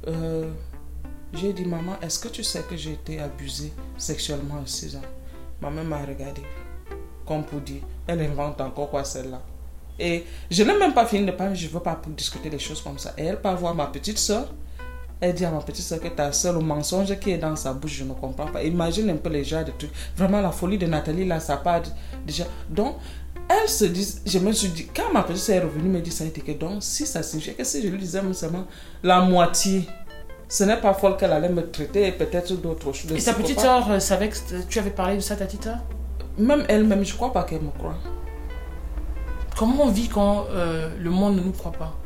Euh, j'ai dit, maman, est-ce que tu sais que j'ai été abusée sexuellement à 6 ans Ma mère m'a regardé, comme pour dire, elle invente encore quoi celle-là. Et je n'ai même pas fini de parler, je ne veux pas discuter des choses comme ça. Et elle part voir ma petite soeur. Elle dit à ma petite soeur que ta soeur, le mensonge qui est dans sa bouche, je ne comprends pas. Imagine un peu les genres de trucs. Vraiment, la folie de Nathalie, là, ça part déjà. Donc, elle se dit, je me suis dit, quand ma petite soeur est revenue, me dit ça a été que donc, si ça signifie que si je lui disais seulement la moitié, ce n'est pas folle qu'elle allait me traiter et peut-être d'autres choses. Et ta petite soeur euh, savait que tu avais parlé de ça ta petite soeur Même elle-même, je crois pas qu'elle me croit. Comment on vit quand euh, le monde ne nous croit pas?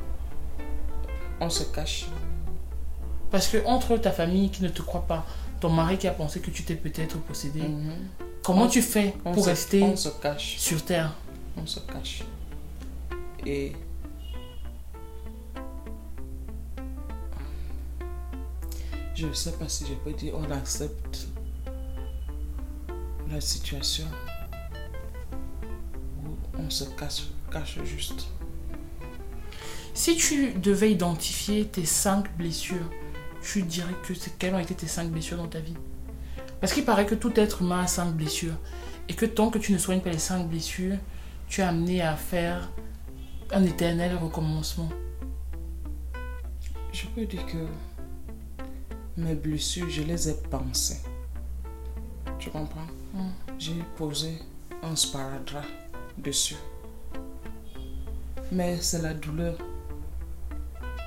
On se cache. Parce que entre ta famille qui ne te croit pas, ton mari qui a pensé que tu t'es peut-être possédé, Mhm. comment On- tu fais On pour se- rester On se cache. sur terre? On se cache. Et je ne sais pas si je peux dire on accepte la situation ou on se cache, cache juste. Si tu devais identifier tes cinq blessures, tu dirais que c'est quelles ont été tes cinq blessures dans ta vie? Parce qu'il paraît que tout être humain a cinq blessures. Et que tant que tu ne soignes pas les cinq blessures, tu es amené à faire un éternel recommencement. Je peux dire que mes blessures, je les ai pensées. Tu comprends? Mm. J'ai posé un sparadrap dessus. Mais c'est la douleur.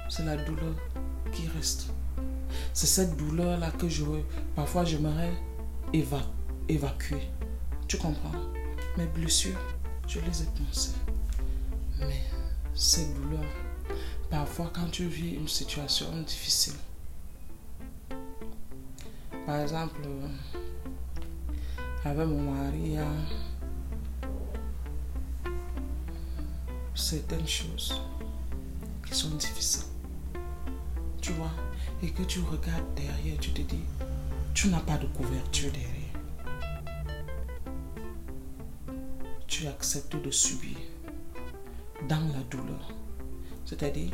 C'est la douleur qui reste. C'est cette douleur-là que je... Parfois, j'aimerais éva évacuer. Tu comprends? Mes blessures, je les ai pensées. Mais cette douleur, parfois quand tu vis une situation difficile, par exemple, euh, avec mon mari, a certaines choses qui sont difficiles. Tu vois? Et que tu regardes derrière, tu te dis, tu n'as pas de couverture derrière. Tu acceptes de subir dans la douleur. C'est-à-dire,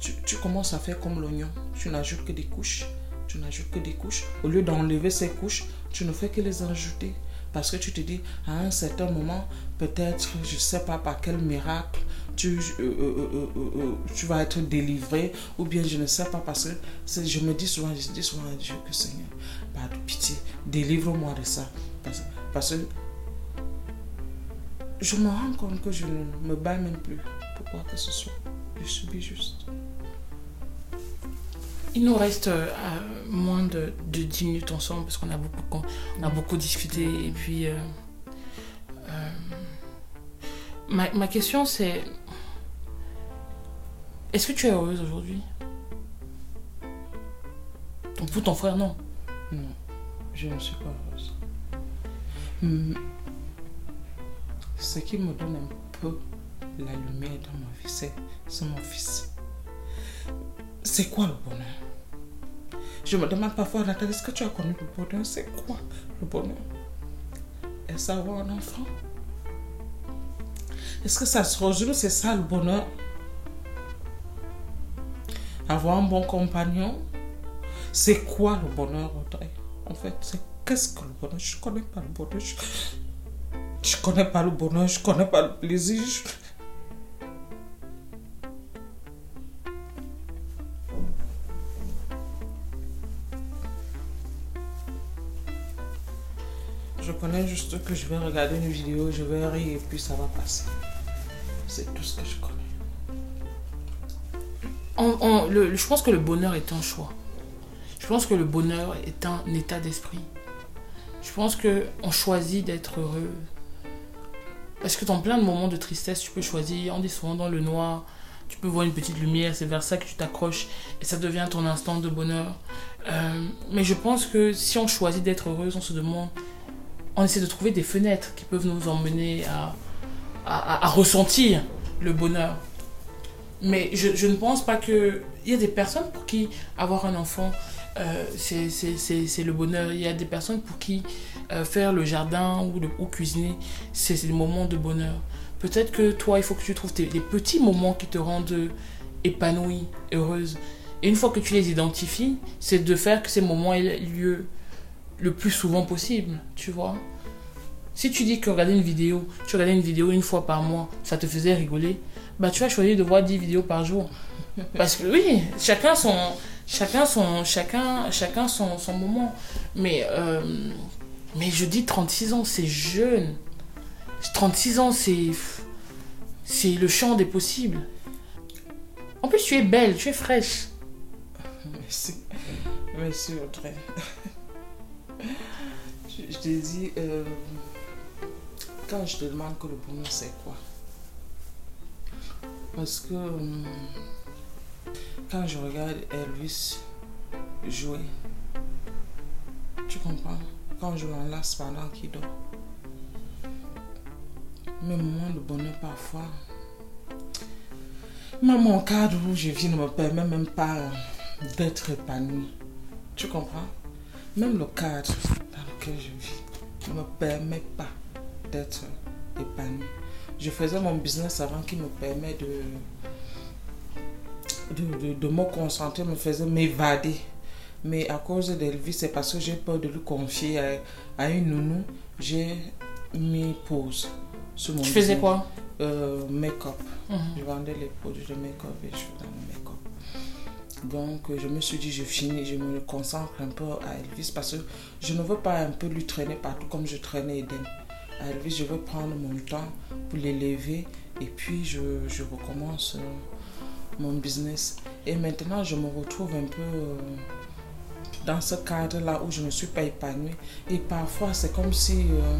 tu, commences à faire comme l'oignon. Tu n'ajoutes que des couches. Tu n'ajoutes que des couches. Au lieu d'enlever ces couches, tu ne fais que les ajouter. Parce que tu te dis, à un certain moment, peut-être, je ne sais pas par quel miracle, tu, euh, euh, euh, tu vas être délivré. Ou bien je ne sais pas parce que je me dis souvent, je dis souvent à Dieu que Seigneur, par pitié, délivre-moi de ça. Parce, parce que je me rends compte que je ne me bats même plus pour quoi que ce soit? Je subis juste. Il nous reste euh, moins de, de 10 minutes ensemble parce qu'on a beaucoup, a beaucoup discuté. Et puis, euh, euh, ma, ma question c'est est-ce que tu es heureuse aujourd'hui? Pour ton frère, non? Non, je ne suis pas heureuse. Hmm. ce qui me donne un peu la lumière dans ma vie, c'est mon fils. C'est quoi le bonheur? Je me demande parfois, Nathalie, est-ce que tu as connu le bonheur? C'est quoi le bonheur? Est-ce avoir un enfant? Est-ce que ça se rejoue C'est ça le bonheur? Avoir un bon compagnon? C'est quoi le bonheur, Audrey? En fait, c'est qu'est-ce que le bonheur? Je connais pas le bonheur. Je, je connais pas le bonheur, je connais pas le plaisir. Je connais juste que je vais regarder une vidéo, je vais rire et puis ça va passer. C'est tout ce que je connais. Je pense que le bonheur est un choix. Je pense que le bonheur est un état d'esprit. Je pense que on choisit d'être heureux. Parce que dans plein de moments de tristesse, tu peux choisir, on dit souvent dans le noir, tu peux voir une petite lumière, c'est vers ça que tu t'accroches et ça devient ton instant de bonheur. Euh, mais je pense que si on choisit d'être heureuse, on se demande, on essaie de trouver des fenêtres qui peuvent nous emmener à, à- ressentir le bonheur. Mais je, je ne pense pas que. Il y a des personnes pour qui avoir un enfant, euh, c'est- le bonheur. Il y a des personnes pour qui euh, faire le jardin ou, ou cuisiner, c'est des moments de bonheur. Peut-être que toi, il faut que tu trouves des petits moments qui te rendent épanouie, heureuse. Et une fois que tu les identifies, c'est de faire que ces moments aient lieu le plus souvent possible, tu vois. Si tu dis que regarder une vidéo, tu regardais une vidéo une fois par mois, ça te faisait rigoler, bah tu vas choisir de voir 10 vidéos par jour. Parce que oui, chacun son chacun son chacun chacun son, son moment. Mais euh, mais je dis 36 ans, c'est jeune. 36 ans, c'est c'est le champ des possibles. En plus, tu es belle, tu es fraîche. Merci. Merci, Audrey. je, te dis, euh, quand je te demande que le bonheur, c'est quoi? Parce que euh, quand je regarde Elvis jouer, tu comprends? Quand je l'enlace pendant qu'il dort, mes moments de bonheur parfois, même mon cadre où je vis ne me permet même pas d'être épanoui. Tu comprends? Même le cadre dans lequel je vis ne me permet pas d'être épanoui. Je faisais mon business avant qui me permet de, de, de, de me concentrer, me faisait m'évader. Mais à cause d'Elvis, c'est parce que j'ai peur de lui confier à, à une nounou, j'ai mis pause sur mon Tu faisais business. quoi? Euh, Make-up. Mhm. Je vendais les produits de make-up et je faisais mon make-up. Donc, je me suis dit, je finis, je me concentre un peu à Elvis parce que je ne veux pas un peu lui traîner partout comme je traînais Eden. À Elvis, je veux prendre mon temps pour l'élever et puis je, je recommence euh, mon business. Et maintenant, je me retrouve un peu euh, dans ce cadre-là où je ne suis pas épanouie. Et parfois, c'est comme si, euh,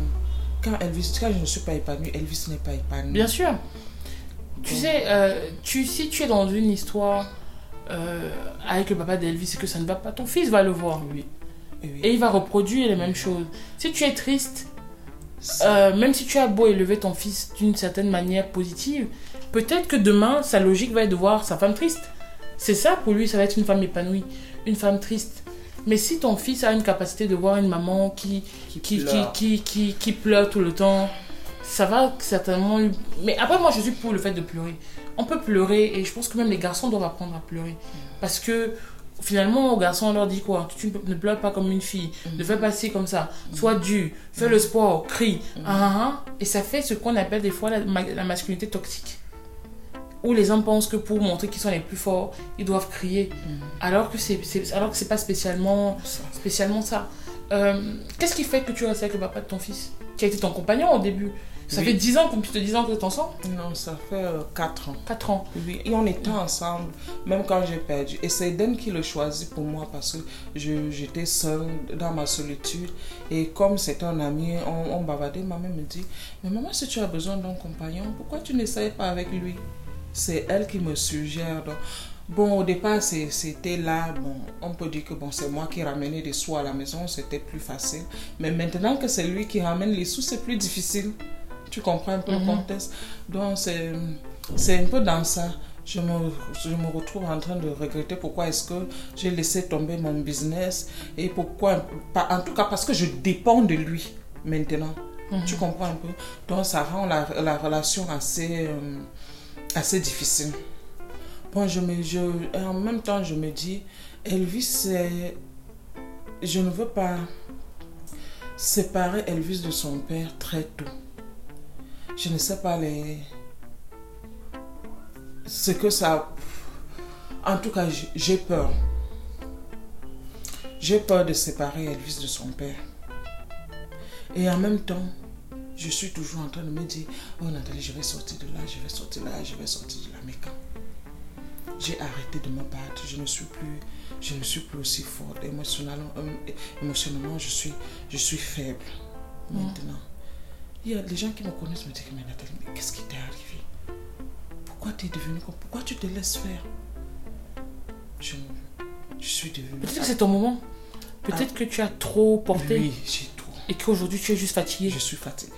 quand Elvis, quand je ne suis pas épanouie, Elvis n'est pas épanoui. Bien sûr. Tu Donc, sais, euh, tu, si tu es dans une histoire euh, avec le papa d'Elvis et que ça ne va pas, ton fils va le voir. Oui. Oui. Et il va reproduire les mêmes choses. Si tu es triste, euh, même si tu as beau élever ton fils d'une certaine manière positive, peut-être que demain, sa logique va être de voir sa femme triste. C'est ça, pour lui, ça va être une femme épanouie, une femme triste. Mais si ton fils a une capacité de voir une maman qui, qui, qui, pleure. qui, qui, qui pleure tout le temps, ça va certainement. Mais après, moi, je suis pour le fait de pleurer. On peut pleurer et je pense que même les garçons doivent apprendre à pleurer. Parce que finalement, aux garçons, on leur dit quoi? Tu ne pleures pas comme une fille. Ne fais pas ci comme ça. Sois dur. Fais le sport. Crie. Ah, ah, ah. Et ça fait ce qu'on appelle des fois la, ma- la masculinité toxique. Où les hommes pensent que pour montrer qu'ils sont les plus forts, ils doivent crier. Alors que c'est c'est pas spécialement Ça. spécialement ça. Euh, Qu'est-ce qui fait que tu restes avec le papa de ton fils Qui a été ton compagnon au début? Ça Oui. fait 10 ans, comme tu te 10 ans que vous êtes ensemble Non, ça fait 4 ans. 4 ans. Oui, et on était ensemble, même quand j'ai perdu. Et c'est Eden qui le choisit pour moi parce que j'étais seule dans ma solitude. Et comme c'était un ami, on, on bavardait. Ma mère me dit Mais maman, si tu as besoin d'un compagnon, pourquoi tu n'essayes pas avec lui? C'est elle qui me suggère. Donc, bon, au départ, c'était là. Bon, on peut dire que bon, c'est moi qui ramenais des sous à la maison, c'était plus facile. Mais maintenant que c'est lui qui ramène les sous, c'est plus difficile. Tu comprends un peu le Mhm. contexte Donc, c'est un peu dans ça. Je me, je me retrouve en train de regretter pourquoi est-ce que j'ai laissé tomber mon business et pourquoi, en tout cas parce que je dépends de lui maintenant. Mhm. Tu comprends un peu? Donc, ça rend la, la relation assez, euh, assez difficile. Bon, je me, je, et en même temps, je me dis, Elvis, c'est. Je ne veux pas séparer Elvis de son père très tôt. Je ne sais pas les. Ce que ça. En tout cas, j'ai peur. J'ai peur de séparer Elvis de son père. Et en même temps, je suis toujours en train de me dire, oh Nathalie, je vais sortir de là, je vais sortir de là, je vais sortir de là. Mais quand j'ai arrêté de me battre, je ne suis plus, je ne suis plus aussi forte. Émotionnellement, euh, je, suis, je suis faible maintenant. Il y a des gens qui me connaissent me disent, mais Nathalie, mais qu'est-ce qui t'est arrivé? Pourquoi tu es devenue comme Pourquoi tu te laisses faire? Je, je suis devenue... Peut-être que c'est ton moment. Peut-être que tu as trop porté Oui, j'ai trop. et qu'aujourd'hui tu es juste fatigué. Je suis fatiguée.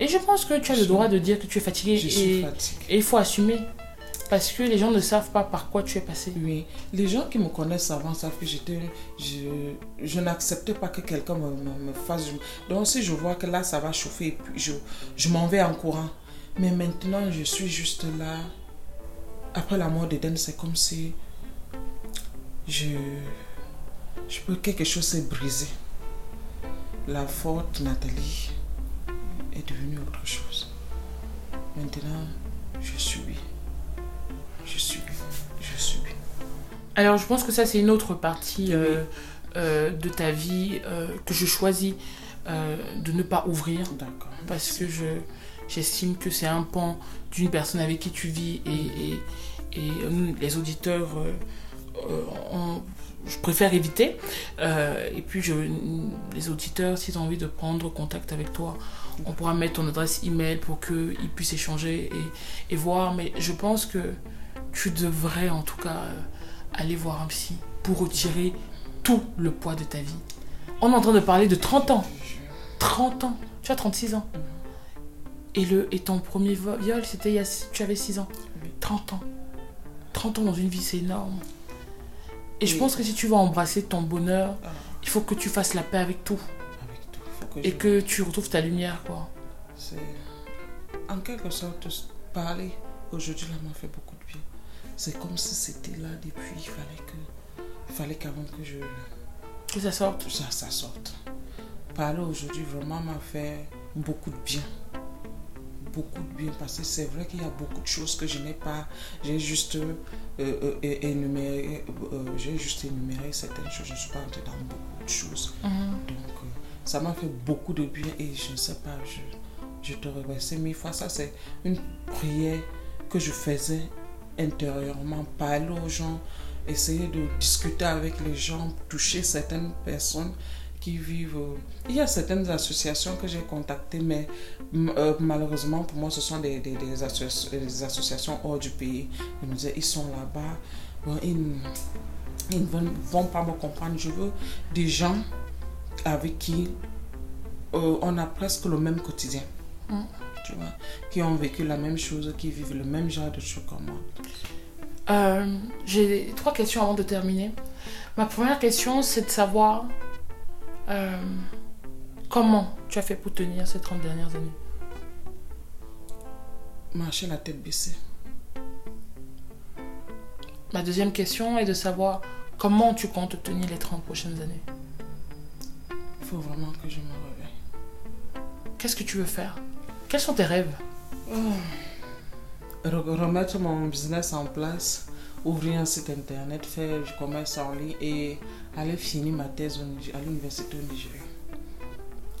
Et je pense que tu as le droit de dire que tu es fatigué Je suis fatiguée. et il faut assumer. Parce que les gens ne savent pas par quoi tu es passé. Oui, les gens qui me connaissent avant savent que j'étais, je, je n'acceptais pas que quelqu'un me, fasse. Donc si je vois que là ça va chauffer, puis je, je m'en vais en courant. Mais maintenant je suis juste là. Après la mort d'Eden, c'est comme si je, je peux quelque chose s'est brisé. La forte Nathalie est devenue autre chose. Maintenant, je suis, Alors je pense que ça c'est une autre partie euh, euh, de ta vie euh, que je choisis de ne pas ouvrir. D'accord. parce que je j'estime que c'est un pan d'une personne avec qui tu vis et, et, les auditeurs on- je préfère éviter. Et puis je, les auditeurs s'ils ont envie de prendre contact avec toi on pourra mettre ton adresse email pour qu'ils puissent échanger et, et voir. Mais je pense que tu devrais en tout cas aller voir un psy pour retirer tout le poids de ta vie on est en train de parler de 30 ans 30 ans tu as 36 ans et, le, et ton premier viol, c'était il y a, tu avais 6 ans. Oui. 30 ans. 30 ans dans une vie, c'est énorme. Et je Oui. pense que si tu veux embrasser ton bonheur, Ah. il faut que tu fasses la paix avec tout. avec tout. Il faut que Et je- que tu retrouves ta lumière, quoi. C'est en quelque sorte parler aujourd'hui là m'a fait beaucoup. C'est comme si c'était là depuis. Il fallait que, il fallait qu'avant que je Que ça sorte. ça, ça sorte. Parler aujourd'hui vraiment m'a fait beaucoup de bien. Beaucoup de bien parce que c'est vrai qu'il y a beaucoup de choses que je n'ai pas. J'ai juste euh, euh, é- énuméré, euh, j'ai juste énuméré certaines choses. Je ne suis pas entrée dans beaucoup de choses. Mhm. Donc, euh, ça m'a fait beaucoup de bien et je ne sais pas, je, je te remercie mille fois. Ça, c'est une prière que je faisais intérieurement, parler aux gens, essayer de discuter avec les gens, toucher certaines personnes qui vivent. euh, Il y a certaines associations que j'ai contactées, mais euh, malheureusement pour moi, ce sont des, des, des associ- des associations hors du pays. Ils ils sont là-bas, ils, ils ne vont, vont pas me comprendre. Je veux des gens avec qui euh, on a presque le même quotidien. Mm. Tu vois, qui ont vécu la même chose, qui vivent le même genre de choses comme moi. Euh, J'ai trois questions avant de terminer. Ma première question, c'est de savoir euh, comment tu as fait pour tenir ces 30 dernières années. Marcher la tête baissée. Ma deuxième question est de savoir comment tu comptes tenir les 30 prochaines années. Il faut vraiment que je me réveille. Qu'est-ce que tu veux faire? Quels sont tes rêves? Re- Remettre mon business en place, ouvrir un site internet, faire du commerce en ligne et aller finir ma thèse à l'université au Nigeria.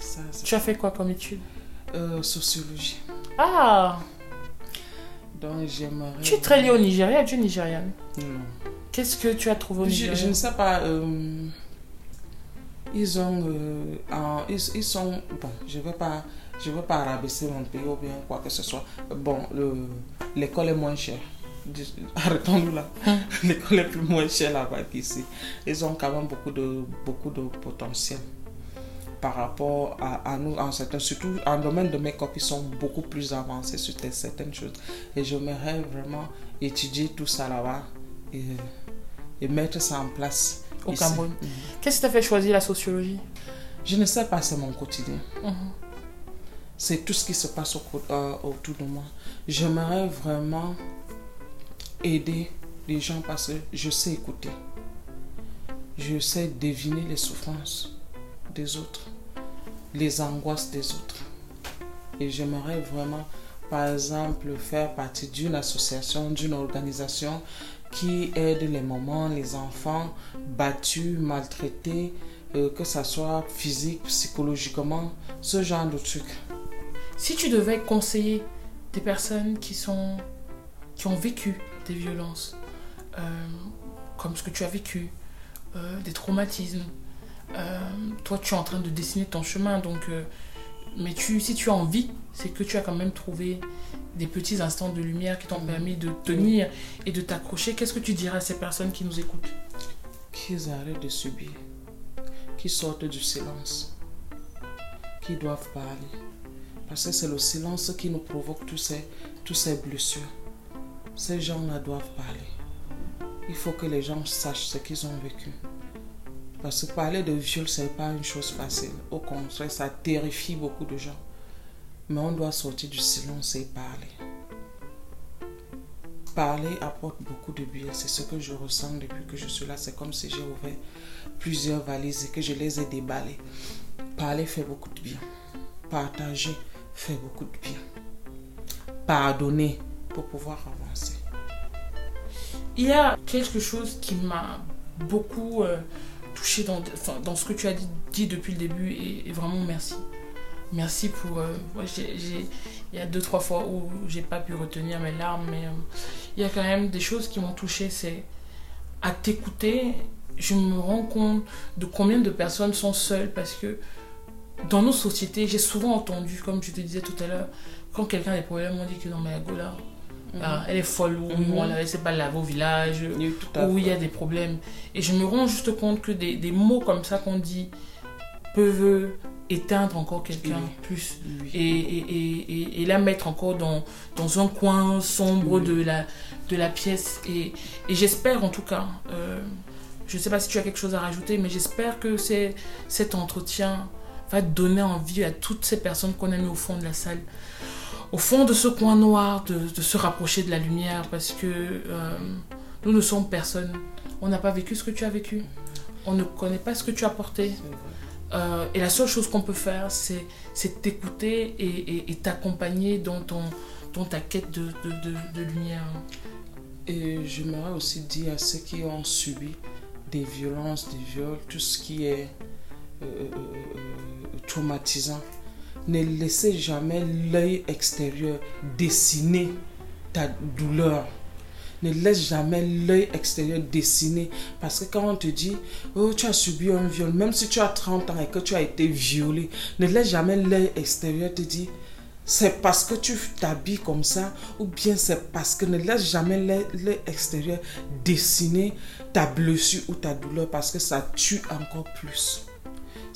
Ça, Tu as fait quoi comme étude? Euh, sociologie. Ah Donc j'aimerais. Tu es très lié au Nigeria, tu es nigériane. Non. Qu'est-ce que tu as trouvé au Nigeria? je ne sais pas. euh, ils ont. euh, ils, ils sont. Bon, je ne veux pas. Je veux pas rabaisser mon pays ou bien quoi que ce soit. Bon, le- l'école est moins chère. Arrêtons-nous là. Hum. L'école est plus moins chère là-bas qu'ici. Ils ont quand même beaucoup de, beaucoup de potentiel. par rapport à, à nous, en certains, surtout en domaine de make-up, ils sont beaucoup plus avancés sur certaines choses. Et j'aimerais vraiment étudier tout ça là-bas et, et mettre ça en place. Au. Cameroun. Mhm. Qu'est-ce qui t'a fait choisir la sociologie? Je ne sais pas, c'est mon quotidien. Mhm. C'est tout ce qui se passe euh, autour de moi. J'aimerais vraiment aider les gens parce que je sais écouter. Je sais deviner les souffrances des autres, les angoisses des autres. Et j'aimerais vraiment, par exemple, faire partie d'une association, d'une organisation qui aide les mamans, les enfants battus, maltraités, euh, que ce soit physique, psychologiquement, ce genre de trucs. Si tu devais conseiller des personnes qui sont qui ont vécu des violences, euh, comme ce que tu as vécu, euh, des traumatismes, euh, toi tu es en train de dessiner ton chemin, donc mais tu, si tu as envie, c'est que tu as quand même trouvé des petits instants de lumière qui t'ont Mhm. permis de tenir et de t'accrocher. Qu'est-ce que tu dirais à ces personnes qui nous écoutent? Qu'ils arrêtent de subir, qu'ils sortent du silence, qu'ils doivent parler. Parce que c'est le silence qui nous provoque tous ces, tous ces blessures. Ces gens-là doivent parler. Il faut que les gens sachent ce qu'ils ont vécu. Parce que parler de viol, ce n'est pas une chose facile. Au contraire, ça terrifie beaucoup de gens. Mais on doit sortir du silence et parler. Parler apporte beaucoup de bien. C'est ce que je ressens depuis que je suis là. C'est comme si j'ai ouvert plusieurs valises et que je les ai déballées. Parler fait beaucoup de bien. Partager fait beaucoup de bien. Pardonner pour pouvoir avancer. Il y a quelque chose qui m'a beaucoup euh, touché dans, dans ce que tu as dit, depuis le début et, vraiment merci. Merci pour... euh, il y a deux, trois fois où j'ai pas pu retenir mes larmes, mais euh, il y a quand même des choses qui m'ont touché. C'est à t'écouter, je me rends compte de combien de personnes sont seules parce que dans nos sociétés, j'ai souvent entendu, comme je te disais tout à l'heure, quand quelqu'un a des problèmes, on dit que non, mais la Gola, ah, elle est folle ou Mhm. on la laisse pas laver au village où il y a des problèmes. Et je me rends juste compte que des, des mots comme ça qu'on dit peuvent éteindre encore quelqu'un Oui. plus Oui. et, et, et, et- la mettre encore dans, dans un coin sombre Oui. de, la, de la pièce. Et, et j'espère en tout cas, euh, je ne sais pas si tu as quelque chose à rajouter, mais j'espère que cet entretien va donner envie à toutes ces personnes qu'on a mis au fond de la salle, au fond de ce coin noir, de, de se rapprocher de la lumière parce que euh, nous ne sommes personne. On n'a pas vécu ce que tu as vécu. On ne connaît pas ce que tu as porté. Euh, et la seule chose qu'on peut faire, c'est, t'écouter et, t'accompagner dans, ton, dans ta quête de, de, de- de lumière. Et j'aimerais aussi dire à ceux qui ont subi des violences, des viols, tout ce qui est traumatisant, ne laissez jamais l'œil extérieur dessiner ta douleur. Ne laisse jamais l'œil extérieur dessiner. Parce que quand on te dit, oh, tu as subi un viol, même si tu as 30 ans et que tu as été violé, ne laisse jamais l'œil extérieur te dire, c'est parce que tu t'habilles comme ça ou bien c'est parce que ne laisse jamais l'œil extérieur dessiner ta blessure ou ta douleur parce que ça tue encore plus.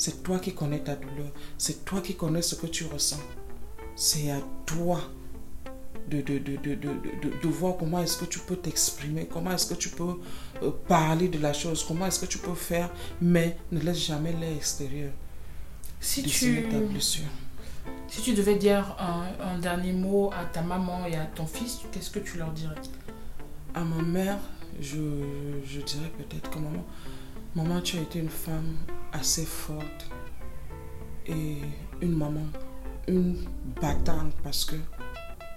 C'est toi qui connais ta douleur, c'est toi qui connais ce que tu ressens. C'est à toi de, de, de, de, de, de- de voir comment est-ce que tu peux t'exprimer, comment est-ce que tu peux euh, parler de la chose, comment est-ce que tu peux faire, mais ne laisse jamais l'œil extérieur Si tu, dessiner ta blessure. si tu devais dire un, un dernier mot à ta maman et à ton fils, qu'est-ce que tu leur dirais? À ma mère, je, je dirais peut-être que maman, maman, tu as été une femme assez forte et une maman, une battante parce que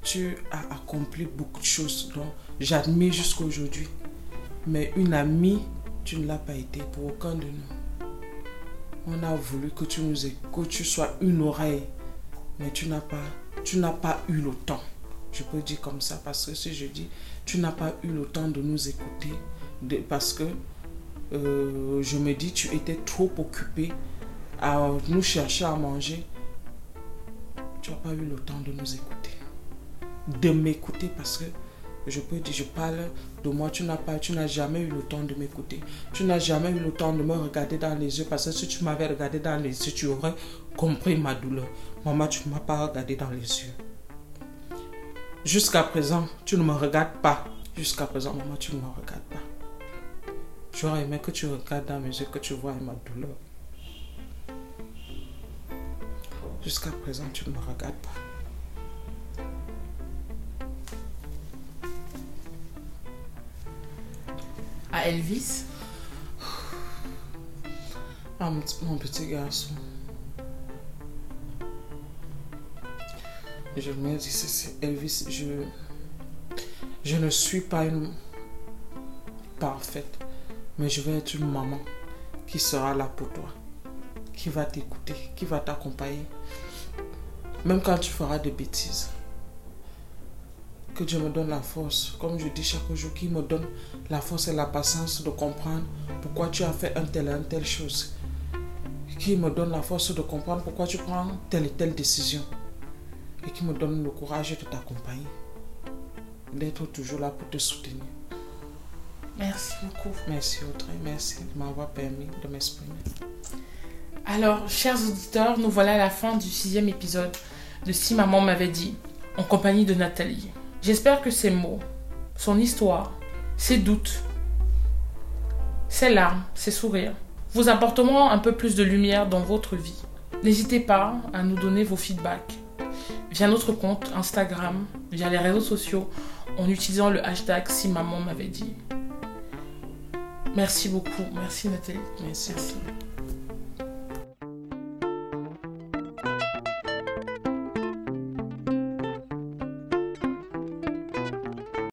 tu as accompli beaucoup de choses dont j'admire jusqu'à aujourd'hui. Mais une amie, tu ne l'as pas été pour aucun de nous. On a voulu que tu nous écoutes, tu sois une oreille, mais tu n'as pas, tu n'as pas eu le temps. Je peux dire comme ça parce que si je dis tu n'as pas eu le temps de nous écouter de- parce que euh, je me dis tu étais trop occupé à nous chercher à manger. Tu n'as pas eu le temps de nous écouter. De m'écouter parce que Je peux dire, je parle de moi, tu n'as pas, tu n'as jamais eu le temps de m'écouter. Tu n'as jamais eu le temps de me regarder dans les yeux parce que si tu m'avais regardé dans les yeux, tu aurais compris ma douleur. Maman, tu ne m'as pas regardé dans les yeux. Jusqu'à présent, tu ne me regardes pas. Jusqu'à présent, maman, tu ne me regardes pas. J'aurais aimé que tu regardes dans mes yeux, que tu vois ma douleur. Jusqu'à présent, tu ne me regardes pas. À Elvis? Ah, mon, mon petit garçon. Je me dis, c'est Elvis, je, je ne suis pas une parfaite, mais je vais être une maman qui sera là pour toi, qui va t'écouter, qui va t'accompagner, même quand tu feras des bêtises. Que Dieu me donne la force, comme je dis chaque jour, qu'il me donne la force et la patience de comprendre pourquoi tu as fait un tel et un telle chose. Qui me donne la force de comprendre pourquoi tu prends telle et telle décision. Et qui me donne le courage de t'accompagner. D'être toujours là pour te soutenir. Merci beaucoup. Merci Audrey, merci de m'avoir permis de m'exprimer. Alors, chers auditeurs, nous voilà à la fin du sixième épisode de Si Maman m'avait dit, en compagnie de Nathalie. J'espère que ces mots, son histoire, ses doutes, ses larmes, ses sourires, vous apporteront un peu plus de lumière dans votre vie. N'hésitez pas à nous donner vos feedbacks via notre compte Instagram, via les réseaux sociaux, en utilisant le hashtag Si Maman m'avait dit. Merci beaucoup. Merci Nathalie. Merci.